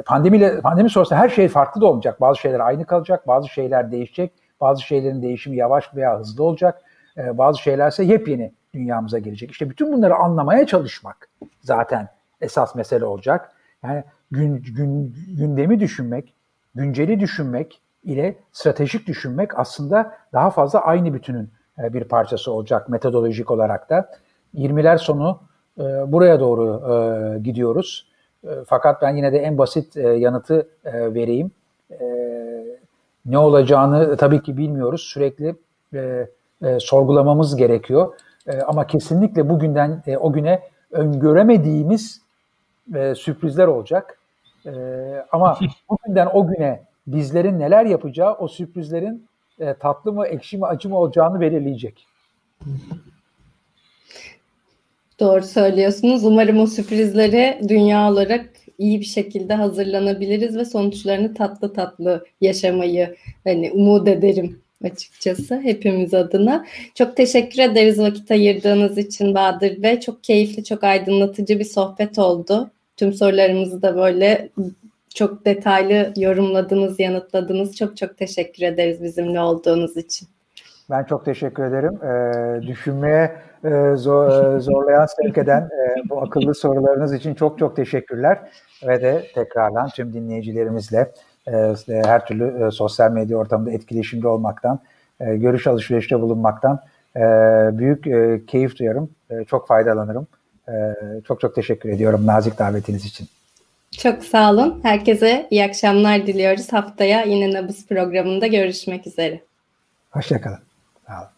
pandemiyle pandemi sonrası her şey farklı da olacak. Bazı şeyler aynı kalacak, bazı şeyler değişecek, bazı şeylerin değişimi yavaş veya hızlı olacak. E, bazı şeylerse yepyeni dünyamıza gelecek. İşte bütün bunları anlamaya çalışmak zaten esas mesele olacak. Yani gün, gün gündemi düşünmek, günceli düşünmek ile stratejik düşünmek aslında daha fazla aynı bütünün e, bir parçası olacak metodolojik olarak da. 20'ler sonu e, buraya doğru e, gidiyoruz. Fakat ben yine de en basit yanıtı vereyim. Ne olacağını tabii ki bilmiyoruz. Sürekli sorgulamamız gerekiyor. Ama kesinlikle bugünden o güne öngöremediğimiz sürprizler olacak. Ama bugünden o güne bizlerin neler yapacağı o sürprizlerin e, tatlı mı, ekşi mi, acı mı olacağını belirleyecek. Doğru söylüyorsunuz. Umarım o sürprizlere dünya olarak iyi bir şekilde hazırlanabiliriz ve sonuçlarını tatlı tatlı yaşamayı hani umut ederim açıkçası hepimiz adına. Çok teşekkür ederiz vakit ayırdığınız için Bahadır Bey. Çok keyifli, çok aydınlatıcı bir sohbet oldu. Tüm sorularımızı da böyle çok detaylı yorumladınız, yanıtladınız. Çok çok teşekkür ederiz bizimle olduğunuz için. Ben çok teşekkür ederim. Ee, düşünmeye e, zor, e, zorlayan, sevk eden e, bu akıllı sorularınız için çok çok teşekkürler. Ve de tekrardan tüm dinleyicilerimizle e, her türlü e, sosyal medya ortamında etkileşimde olmaktan, e, görüş alışverişte bulunmaktan e, büyük e, keyif duyarım. E, çok faydalanırım. E, çok çok teşekkür ediyorum nazik davetiniz için. Çok sağ olun. Herkese iyi akşamlar diliyoruz. Haftaya yine Nabız programında görüşmek üzere. Hoşçakalın. Sağ olun.